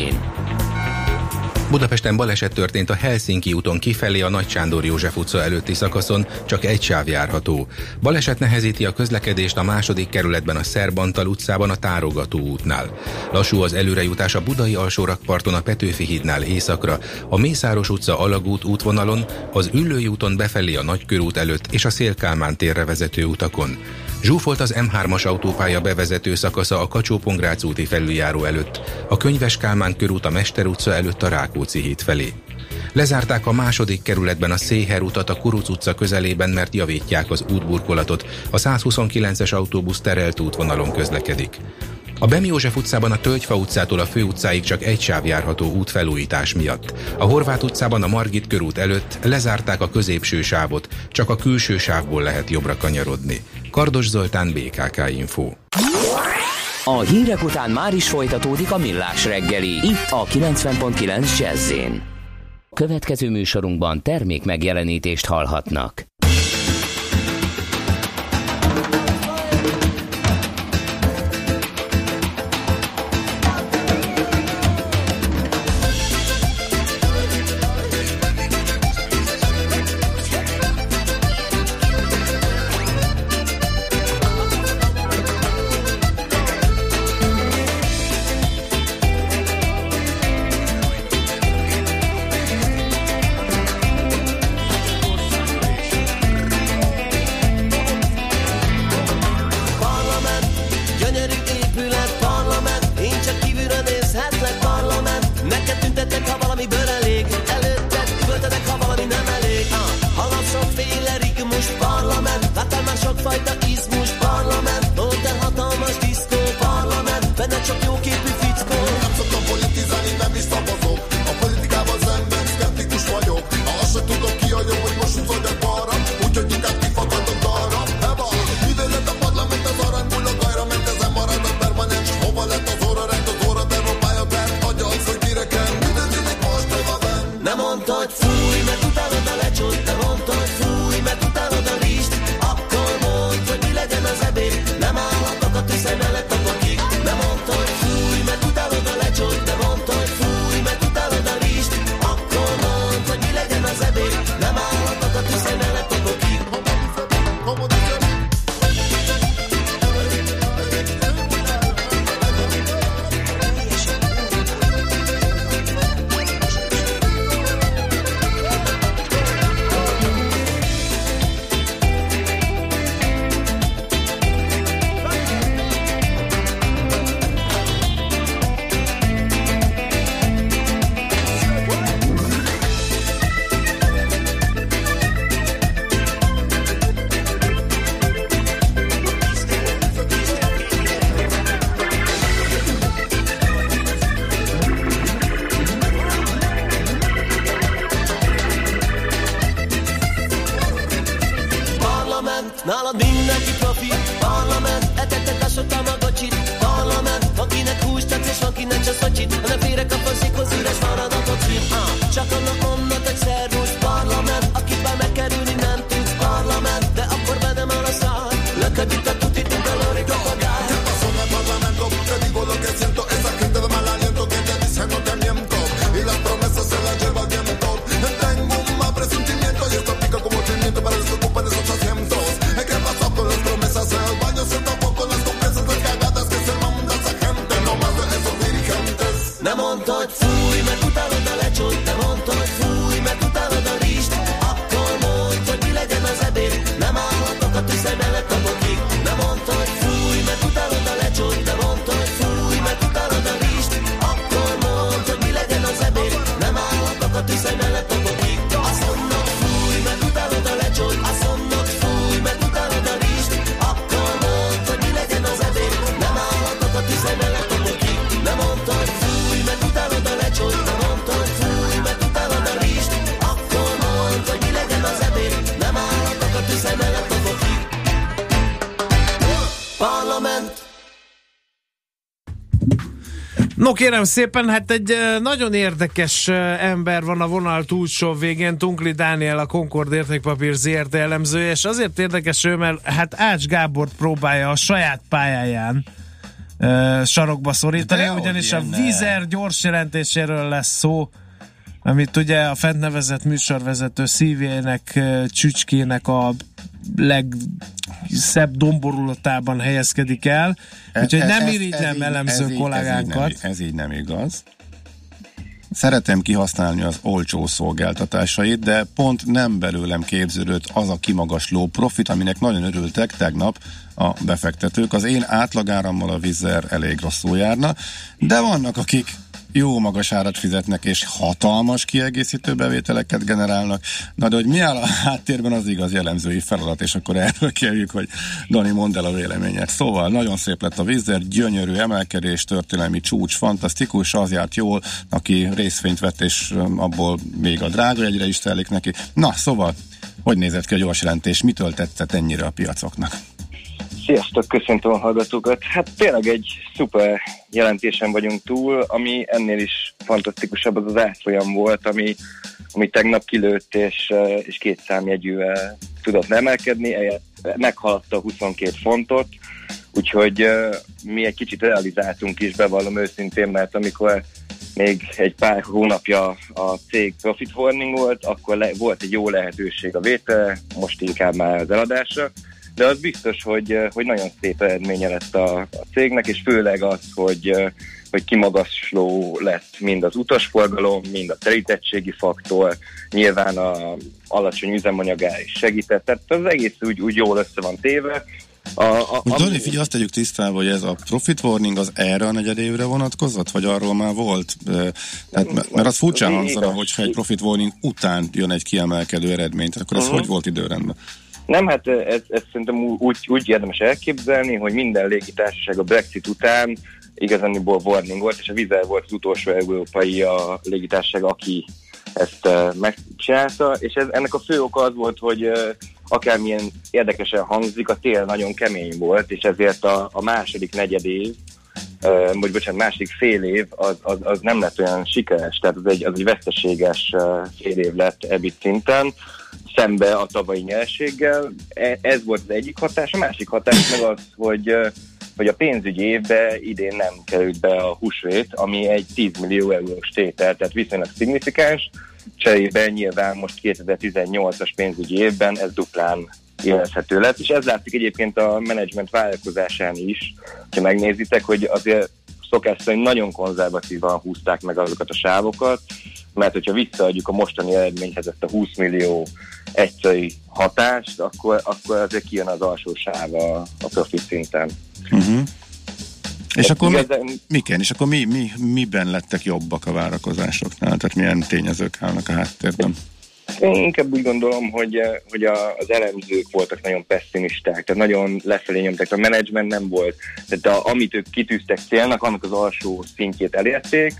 Budapesten baleset történt a Helsinki úton kifelé a Nagy Sándor József utca előtti szakaszon, csak egy sáv járható. Baleset nehezíti a közlekedést a második kerületben a Szerbantal utcában a Tárogató útnál. Lassú az előrejutás a Budai alsórakparton a Petőfi hídnál északra, a Mészáros utca alagút útvonalon, az Üllői úton befelé a Nagykörút előtt és a Szélkálmán térre vezető utakon. Zsúfolt az M3-as autópálya bevezető szakasza a kacsó úti felüljáró előtt, a Könyves Kálmán körút a Mester utca előtt a Rákóczi híd felé. Lezárták a második kerületben a Széher utat a Kuruc utca közelében, mert javítják az útburkolatot. A 129-es autóbusz terelt útvonalon közlekedik. A Bemi József utcában a Tölgyfa utcától a főutcáig csak egy sáv járható útfelújítás miatt. A Horváth utcában a Margit körút előtt lezárták a középső sávot, csak a külső sávból lehet jobbra kanyarodni. Kardos Zoltán, BKK Info. A hírek után már is folytatódik a millás reggeli, itt a 90.9 jazz Következő műsorunkban termék megjelenítést hallhatnak. Kérem szépen, hát egy nagyon érdekes ember van a vonal túlsó végén, Tunkli Dániel, a Concord értékpapír ZRT elemzője, és azért érdekes ő, mert hát Ács Gábor próbálja a saját pályáján uh, sarokba szorítani, De ugyanis a vízer gyors jelentéséről lesz szó, amit ugye a fent nevezett műsorvezető szívének, csücskének a legszebb domborulatában helyezkedik el. Úgyhogy nem irigylem elemző így- kollégánkat. Ez így, nem, ez így nem igaz. Szeretem kihasználni az olcsó szolgáltatásait, de pont nem belőlem képződött az a kimagasló profit, aminek nagyon örültek tegnap a befektetők. Az én átlagárammal a Vizer elég rosszul járna, de vannak, akik jó magas árat fizetnek, és hatalmas kiegészítő bevételeket generálnak. Na de hogy mi áll a háttérben, az igaz jellemzői feladat, és akkor erről kérjük, hogy Dani mondd el a véleményet. Szóval nagyon szép lett a vízzer, gyönyörű emelkedés, történelmi csúcs, fantasztikus, az járt jól, aki részvényt vett, és um, abból még a drága egyre is telik neki. Na, szóval, hogy nézett ki a gyors jelentés, mitől tetszett ennyire a piacoknak? Sziasztok, köszöntöm a hallgatókat. Hát tényleg egy szuper jelentésen vagyunk túl, ami ennél is fantasztikusabb az az árfolyam volt, ami, ami tegnap kilőtt, és, eh, és két számjegyűvel tudott emelkedni, meghaladta a 22 fontot, úgyhogy eh, mi egy kicsit realizáltunk is, bevallom őszintén, mert amikor még egy pár hónapja a cég profit warning volt, akkor le, volt egy jó lehetőség a vétel, most inkább már az eladásra, de az biztos, hogy, eh, hogy nagyon szép eredménye lett a, a cégnek, és főleg az, hogy, eh, hogy kimagasló lett mind az utasforgalom, mind a terítettségi faktor, nyilván a alacsony üzemanyagá is segített, tehát az egész úgy, úgy jól össze van téve. A, a, Most Dani, figyelj, azt tegyük tisztába, hogy ez a profit warning az erre a negyedévre vonatkozott, vagy arról már volt? Tehát, mert mert az furcsán hangzana, hogyha egy profit warning után jön egy kiemelkedő eredmény, akkor ez Mhm. hogy volt időrendben? Nem, hát ez, ez szerintem úgy, úgy érdemes elképzelni, hogy minden légitársaság a Brexit után igazániból warning volt, és a Vizer volt az utolsó európai a légitársaság, aki ezt megcsinálta, és ez, ennek a fő oka az volt, hogy akármilyen érdekesen hangzik, a tél nagyon kemény volt, és ezért a, a második negyed év, vagy bocsánat, második fél év az, az, az nem lett olyan sikeres, tehát az egy, az egy veszteséges uh, fél év lett ebit szinten, szembe a tavalyi nyereséggel. E- Ez volt az egyik hatás. A másik hatás meg az, hogy, hogy a pénzügyi évbe idén nem került be a húsvét, ami egy 10 millió eurós tétel, tehát viszonylag szignifikáns. Cserébe nyilván most 2018-as pénzügyi évben ez duplán érezhető lett, és ez látszik egyébként a menedzsment várakozásán is, ha megnézitek, hogy azért szokás szerint nagyon konzervatívan húzták meg azokat a sávokat, mert hogyha visszaadjuk a mostani eredményhez ezt a 20 millió egyszeri hatást, akkor, akkor azért kijön az alsó sáv a, a profit szinten. Uh-huh. És Tehát akkor mi, igazán- miken, és akkor mi, mi, miben lettek jobbak a várakozásoknál? Tehát milyen tényezők állnak a háttérben? Én inkább úgy gondolom, hogy, eh, hogy a, az elemzők voltak nagyon pessimisták, tehát nagyon lefelé nyomták, a menedzsment nem volt, tehát a, amit ők kitűztek célnak, annak az alsó szintjét elérték,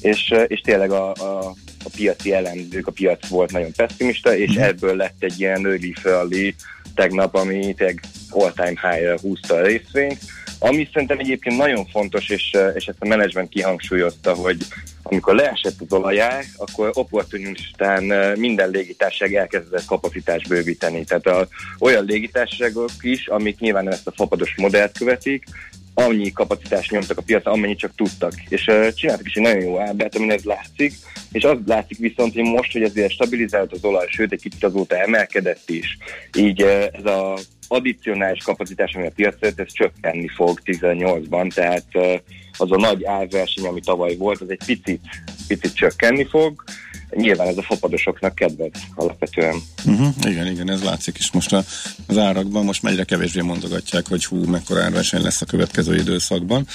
és, eh, és tényleg a, a, a piaci elemzők, a piac volt nagyon pessimista, és ebből lett egy ilyen early tegnap, ami tényleg all-time high-ra húzta a részvényt, Ami szerintem egyébként nagyon fontos, és, eh, és ezt a menedzsment kihangsúlyozta, hogy amikor leesett az olajár, akkor opportunistán eh, minden légitársaság elkezdett kapacitást bővíteni. Tehát a, olyan légitársaságok is, amik nyilván ezt a fapados modellt követik, annyi kapacitást nyomtak a piacra, amennyit csak tudtak. És uh, csináltak is egy nagyon jó árbát, amin ez látszik, és az látszik viszont, hogy most, hogy azért stabilizált az olaj, sőt egy kicsit azóta emelkedett is, így uh, ez a addicionális kapacitás, ami a piacra ez csökkenni fog 18-ban, tehát uh, az a nagy árverseny, ami tavaly volt, az egy picit, picit csökkenni fog. Nyilván ez a fapadosoknak kedved alapvetően. Uh-huh, igen, igen, ez látszik is most a, az árakban, most egyre kevésbé mondogatják, hogy hú, mekkora árverseny lesz a következő időszakban.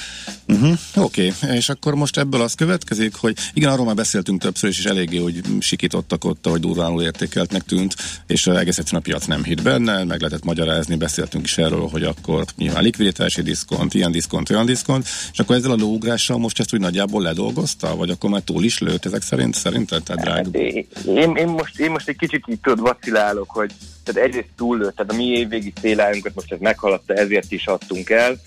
Uh-huh, Oké, okay. és akkor most ebből az következik, hogy igen, arról már beszéltünk többször is, és eléggé, hogy sikítottak ott, hogy durvánul értékeltnek tűnt, és egész egyszerűen a piac nem hitt benne, meg lehetett magyarázni, beszéltünk is erről, hogy akkor nyilván likviditási diszkont, ilyen diszkont, olyan diszkont, és akkor ezzel a lóugrással most ezt úgy nagyjából ledolgozta, vagy akkor már túl is lőtt ezek szerint, szerinted? Tehát drága. Én, én, én, most, én most egy kicsit így tudod, vacilálok, hogy tehát egyrészt túllőtt, tehát a mi évvégi célájunkat most ez meghaladta, ezért is adtunk el.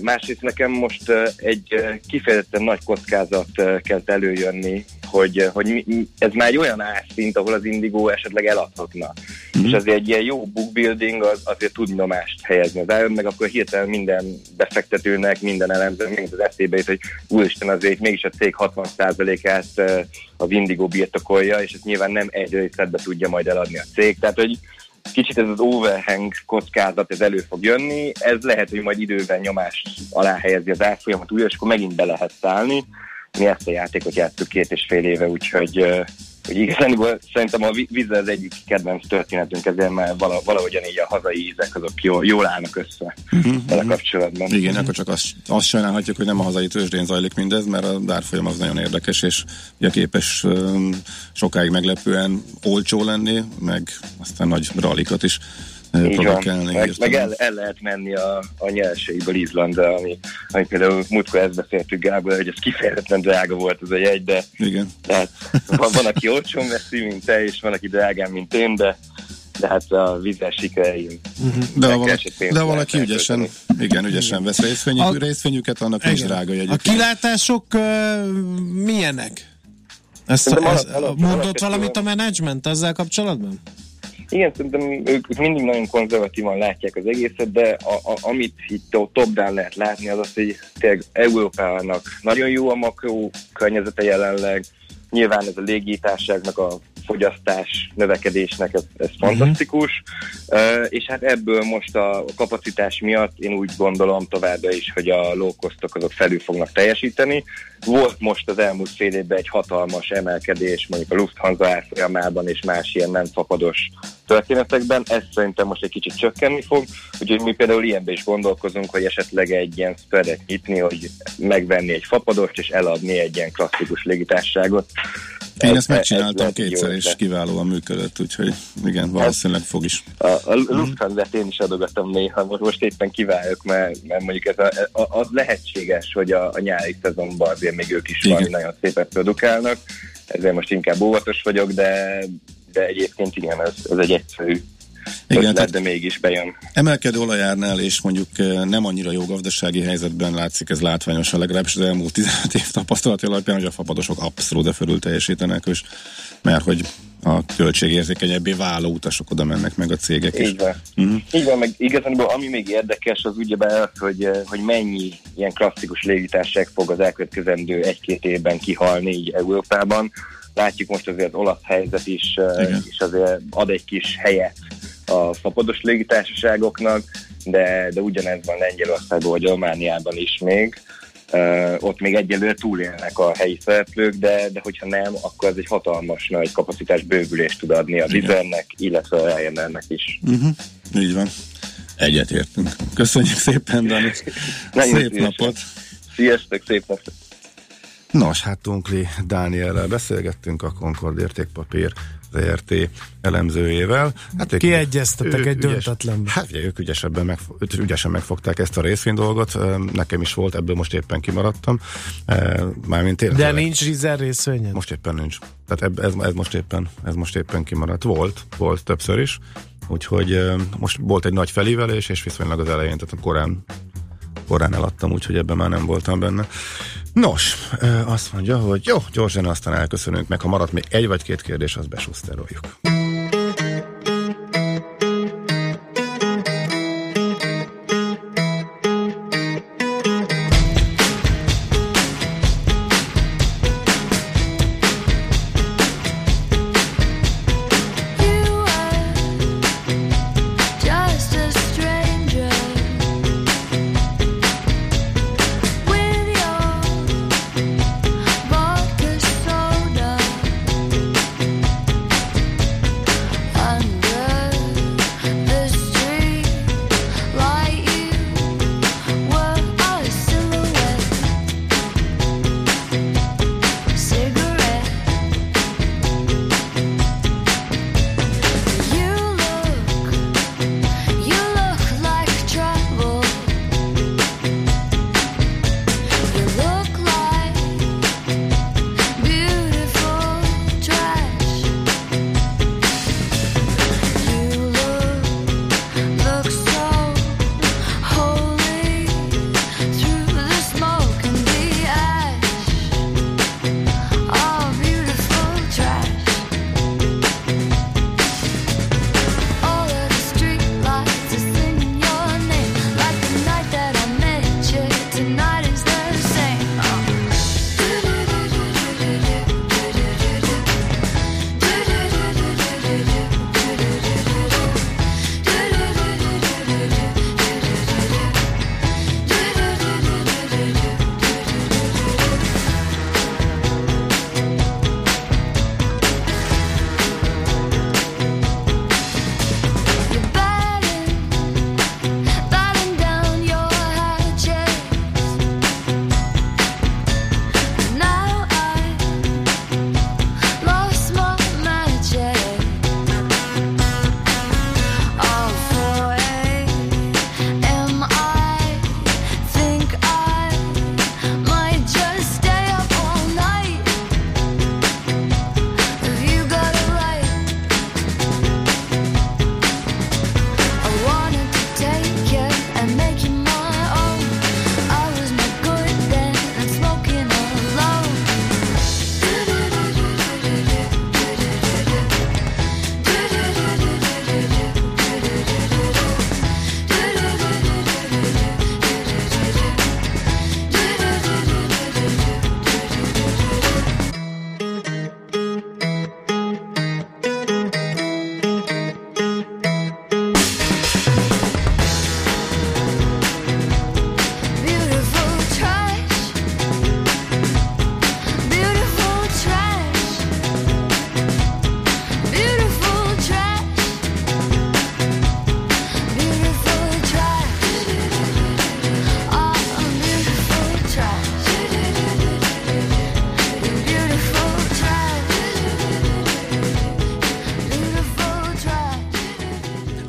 Másrészt nekem most egy kifejezetten nagy kockázat kezd előjönni, hogy, hogy mi, mi- ez már egy olyan árszint, ahol az Indigo esetleg eladhatna. Mm. És azért egy ilyen jó bookbuilding az, azért tud nyomást helyezni az áron, meg akkor hirtelen minden befektetőnek, minden elemzőnek, mind az eszébe jut, hogy úristen azért mégis a cég 60%-át uh, az Indigo birtokolja, és ezt nyilván nem egy részletbe tudja majd eladni a cég. Tehát, hogy kicsit ez az overhang kockázat, ez elő fog jönni, ez lehet, hogy majd idővel nyomást alá helyezi az árfolyamat újra, és akkor megint be lehet szállni. Mi ezt a játékot játszunk két és fél éve, úgyhogy hogy igazán *laughs* szerintem a víz az egyik kedvenc történetünk, ezért már vala, valahogyan így a hazai ízek azok jól, jól állnak össze vele kapcsolatban. Igen, akkor csak azt, azt sajnálhatjuk, hogy nem a hazai tőzsdén zajlik mindez, mert a árfolyam az nagyon érdekes, és ugye képes um, sokáig meglepően olcsó lenni, meg aztán nagy rallikat is Így van. Meg, meg el, el, lehet menni a, a nyerségiből Izlandra, ami, ami például múltkor ezt beszéltük Gábor, hogy ez kifejezetten drága volt ez a jegy, de Igen. tehát van, van aki olcsón veszi, mint te, és van aki drágán, mint én, de, de hát a vízes sikereim. De ha valaki, de valaki ügyesen, igen, ügyesen vesz részvényük, A- részvényüket, annak is Igen. drága jegy. A kilátások uh, milyenek? Ezt, Szerintem ez, alap- alap- mondott valamit a menedzsment ezzel kapcsolatban? Igen, szerintem ők mindig nagyon konzervatívan látják az egészet, de a, a, amit itt to- top-down lehet látni, az az, hogy tényleg Európának nagyon jó a makro környezete jelenleg, nyilván ez a légitárságnak a fogyasztás növekedésnek ez, ez fantasztikus, uh, és hát ebből most a kapacitás miatt én úgy gondolom továbbra is, hogy a low costok azok felül fognak teljesíteni. Volt most az elmúlt fél évben egy hatalmas emelkedés, mondjuk a Lufthansa árfolyamában és más ilyen nem fapados történetekben, ez szerintem most egy kicsit csökkenni fog, úgyhogy mi például ilyenben is gondolkozunk, hogy esetleg egy ilyen spreadet nyitni, hogy megvenni egy fapadost és eladni egy ilyen klasszikus légitárságot. Én Ez- ezt ez megcsináltam jó kétszer, és kiválóan működött, úgyhogy igen, valószínűleg fog is. A, a Lufthansa-t én is adogatom néha, most, éppen kiválok, mert, mert mondjuk ez a, a, az lehetséges, hogy a, a nyári szezonban azért még ők is Igen. valami nagyon szépet produkálnak, ezért most inkább óvatos vagyok, de, de egyébként igen, ez, ez egy egyszerű Igen, ötlet, de mégis bejön. Emelkedő olajárnál és mondjuk nem annyira jó gazdasági helyzetben látszik ez látványosan, legalábbis az elmúlt 15 év tapasztalati alapján, hogy a fapadosok abszolút de fölül teljesítenek, és mert hogy a költségérzékenyebbé váló utasok oda mennek meg a cégek is. Így van. Mhm. Így van, meg igazából ami még érdekes, az ugyebár az, hogy, hogy mennyi ilyen klasszikus légitárság fog az elkövetkezendő egy-két évben kihalni így Európában. Látjuk most azért az olasz helyzet is, Igen. és azért ad egy kis helyet a fapados légitársaságoknak, de, de ugyanez van Lengyelországban vagy Romániában is még. Uh, ott még egyelőre túlélnek a helyi szereplők, de, de hogyha nem, akkor ez egy hatalmas nagy kapacitás bővülést tud adni a Igen. Vizernek, illetve a Ryanairnek is. Uh-huh. Így van. Egyetértünk. Köszönjük szépen, Dani. *laughs* Szép szívesen. napot. Sziasztok, szép napot! Nos, hát Tunkli Dániellel beszélgettünk a Concord értékpapír ZRT elemzőjével. Hát ők- Kiegyeztetek ők egy ügyes- döntetlenbe. Hát ugye, ők ügyesebben meg, ügyesen megfogták ezt a részvény dolgot, nekem is volt, ebből most éppen kimaradtam. Mármint tényleg. De nincs Rizer részvényed? Most éppen nincs. Tehát ez, ez, most éppen, ez most éppen kimaradt. Volt, volt többször is. Úgyhogy most volt egy nagy felívelés, és viszonylag az elején, tehát korán korán eladtam, úgyhogy ebben már nem voltam benne. Nos, azt mondja, hogy jó, gyorsan aztán elköszönünk, meg ha maradt még egy vagy két kérdés, az besuszteroljuk.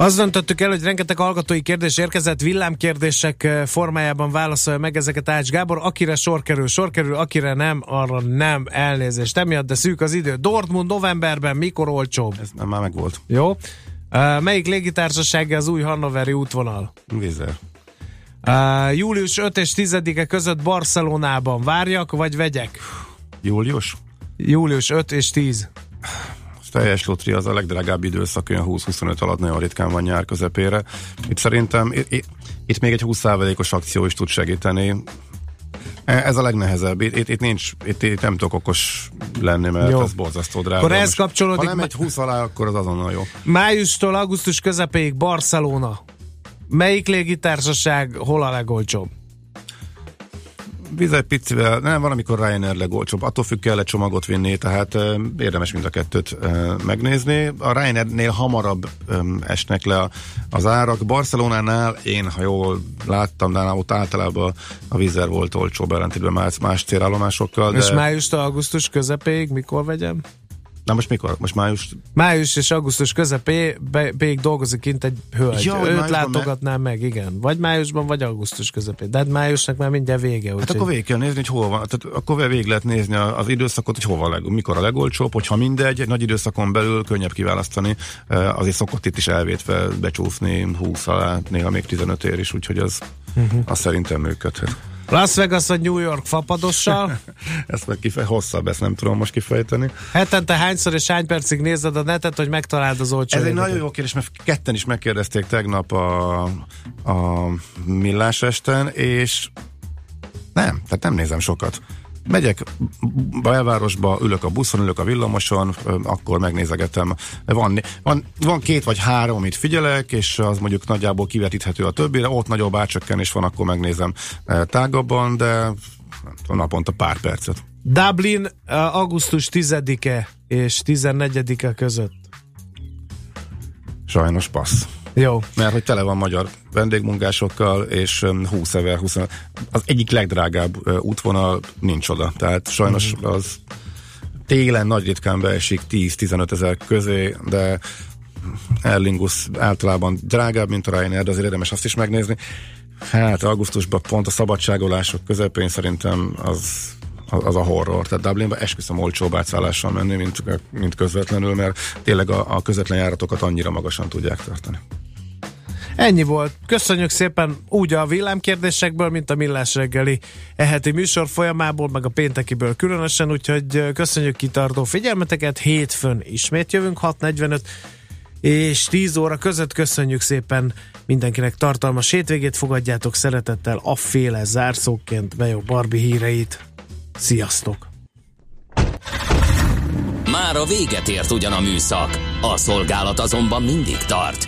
Azt döntöttük el, hogy rengeteg hallgatói kérdés érkezett, villámkérdések eh, formájában válaszolja meg ezeket Ács Gábor. Akire sor kerül, sor kerül, akire nem, arra nem elnézést. Emiatt, de szűk az idő. Dortmund novemberben mikor olcsóbb? Ez nem már megvolt. Jó. Uh, melyik légitársaság az új Hannoveri útvonal? Vizer. Uh, július 5 és 10-e között Barcelonában várjak, vagy vegyek? Július? Július 5 és 10. Teljes lotri az a legdrágább időszak, olyan 20-25 alatt nagyon ritkán van nyár közepére. Itt szerintem itt, itt, még egy 20%-os akció is tud segíteni. E, Ez a legnehezebb. Itt, itt, itt nincs, itt, itt nem tudok okos lenni, mert Jó. ez borzasztó drága. Akkor ez kapcsolódik Ha nem egy 20 alá, akkor az azonnal jó. Májustól augusztus közepéig Barcelona. Melyik légitársaság hol a legolcsóbb? Bizony picivel, nem, van, amikor Ryanair legolcsóbb. Attól függ, kell csomagot vinni, tehát érdemes mind a kettőt megnézni. A Ryanairnél hamarabb esnek le a, az árak. Barcelonánál én, ha jól láttam, de ott általában a Vizer volt olcsóbb ellentétben más, más célállomásokkal. De... És májustól augusztus közepéig mikor vegyem? Na most mikor? Most május? Május és augusztus közepéig dolgozik kint egy hölgy. Ja, Őt látogatnám meg, igen. Vagy májusban, vagy augusztus közepén. De hát májusnak már mindjárt vége. Hát úgyhogy- akkor végig kell nézni, hogy hol van. Tehát akkor végig lehet nézni az időszakot, hogy hova leg, mikor a legolcsóbb, hogyha mindegy, egy nagy időszakon belül könnyebb kiválasztani, eh, azért szokott itt is elvétve becsúszni 20 alá, néha még 15 ér is, úgyhogy az, Mhm. az szerintem működhet. Las Vegas a New York fapadossal. *laughs* ezt meg kifej, hosszabb, ezt nem tudom most kifejteni. Hetente hányszor és hány percig nézed a netet, hogy megtaláld az olcsó Ez egy nagyon jó kérdés, mert ketten is megkérdezték tegnap a, a millás esten, és nem, tehát nem nézem sokat. Megyek belvárosba, ülök a buszon, ülök a villamoson, akkor megnézegetem. Van, van, van két vagy három, amit figyelek, és az mondjuk nagyjából kivetíthető a többire. Ott nagyobb átcsökkenés van, akkor megnézem tágabban, de nem tudom, naponta pár percet. Dublin augusztus 10-e és 14-e között. Sajnos passz. Jó. Mert hogy tele van magyar vendégmunkásokkal, és öm, 20 ezer, 20 az egyik legdrágább útvonal nincs oda. Tehát sajnos az télen nagy ritkán beesik 10-15 ezer közé, de Erlingus általában drágább, mint a Ryanair, de azért érdemes azt is megnézni. Hát augusztusban pont a szabadságolások közepén szerintem az az a horror. Tehát Dublinba esküszöm olcsóbb átszállással menni, mint, mint közvetlenül, mert tényleg a, a közvetlen járatokat annyira magasan tudják tartani. Ennyi volt. Köszönjük szépen úgy a villámkérdésekből, mint a millás reggeli eheti műsor folyamából, meg a péntekiből különösen, úgyhogy köszönjük kitartó figyelmeteket. Hétfőn ismét jövünk 6.45 és 10 óra között köszönjük szépen mindenkinek tartalmas hétvégét, fogadjátok szeretettel afféle zárszóként Bejó Barbie híreit. Sziasztok! Már a véget ért ugyan a műszak, a szolgálat azonban mindig tart,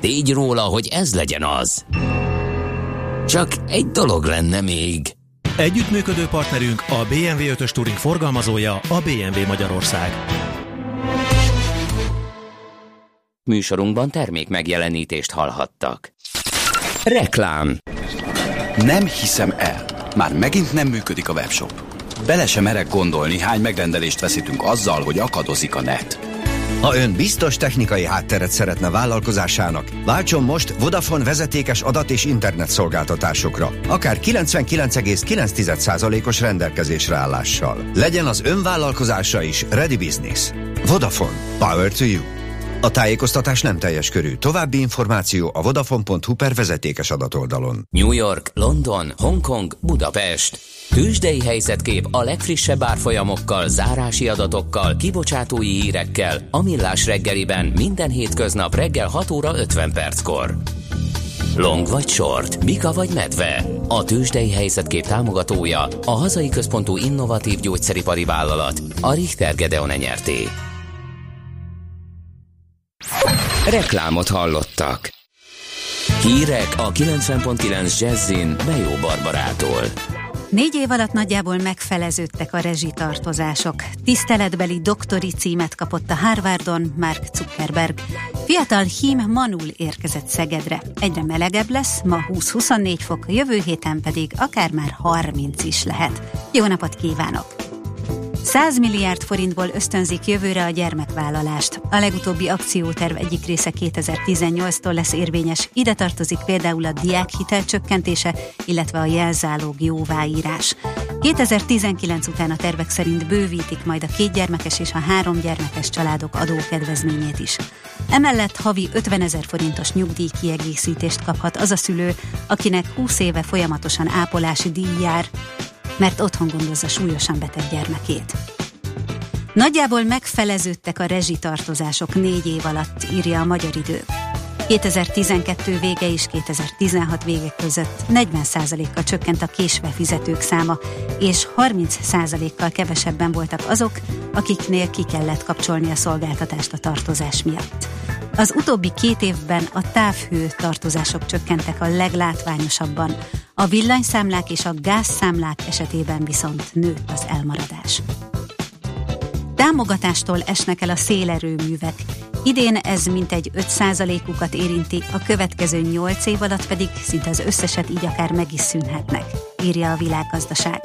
tégy róla, hogy ez legyen az. Csak egy dolog lenne még. Együttműködő partnerünk a BMW 5-ös Touring forgalmazója a BMW Magyarország. Műsorunkban termék megjelenítést hallhattak. Reklám Nem hiszem el. Már megint nem működik a webshop. Bele sem merek gondolni, hány megrendelést veszítünk azzal, hogy akadozik a net. Ha ön biztos technikai hátteret szeretne vállalkozásának, váltson most Vodafone vezetékes adat és internet szolgáltatásokra, akár 99,9%-os rendelkezésre állással. Legyen az ön vállalkozása is Ready Business. Vodafone. Power to you. A tájékoztatás nem teljes körű. További információ a vodafone.hu per vezetékes adatoldalon. New York, London, Hongkong, Budapest. Tőzsdei helyzetkép a legfrissebb árfolyamokkal, zárási adatokkal, kibocsátói hírekkel, a Millás reggeliben minden hétköznap reggel 6 óra 50 perckor. Long vagy short, Mika vagy medve. A tőzsdei helyzetkép támogatója, a hazai központú innovatív gyógyszeripari vállalat, a Richter Gedeon nyerté. Reklámot hallottak. Hírek a 90.9 Jazzin Bejó Barbarától. Négy év alatt nagyjából megfeleződtek a rezsitartozások. Tiszteletbeli doktori címet kapott a Harvardon Mark Zuckerberg. Fiatal Hím Manul érkezett Szegedre. Egyre melegebb lesz, ma 20-24 fok, jövő héten pedig akár már 30 is lehet. Jó napot kívánok! 100 milliárd forintból ösztönzik jövőre a gyermekvállalást. A legutóbbi akcióterv egyik része 2018-tól lesz érvényes. Ide tartozik például a diákhitel csökkentése, illetve a jelzálóg jóváírás. 2019 után a tervek szerint bővítik majd a kétgyermekes és a három gyermekes családok adókedvezményét is. Emellett havi 50 ezer forintos nyugdíj kiegészítést kaphat az a szülő, akinek 20 éve folyamatosan ápolási díj jár, mert otthon gondozza súlyosan beteg gyermekét. Nagyjából megfeleződtek a rezsitartozások négy év alatt, írja a Magyar Idő. 2012 vége és 2016 vége között 40%-kal csökkent a késve fizetők száma, és 30%-kal kevesebben voltak azok, akiknél ki kellett kapcsolni a szolgáltatást a tartozás miatt. Az utóbbi két évben a távhő tartozások csökkentek a leglátványosabban, a villanyszámlák és a gázszámlák esetében viszont nőtt az elmaradás. Támogatástól esnek el a szélerőművek. Idén ez mintegy 5%-ukat érinti, a következő 8 év alatt pedig szinte az összeset így akár meg is szűnhetnek, írja a világgazdaság.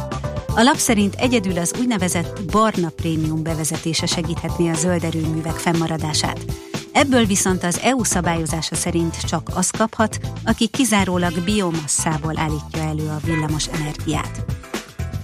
A lap szerint egyedül az úgynevezett barna prémium bevezetése segíthetné a zöld erőművek fennmaradását. Ebből viszont az EU szabályozása szerint csak az kaphat, aki kizárólag biomasszából állítja elő a villamos energiát.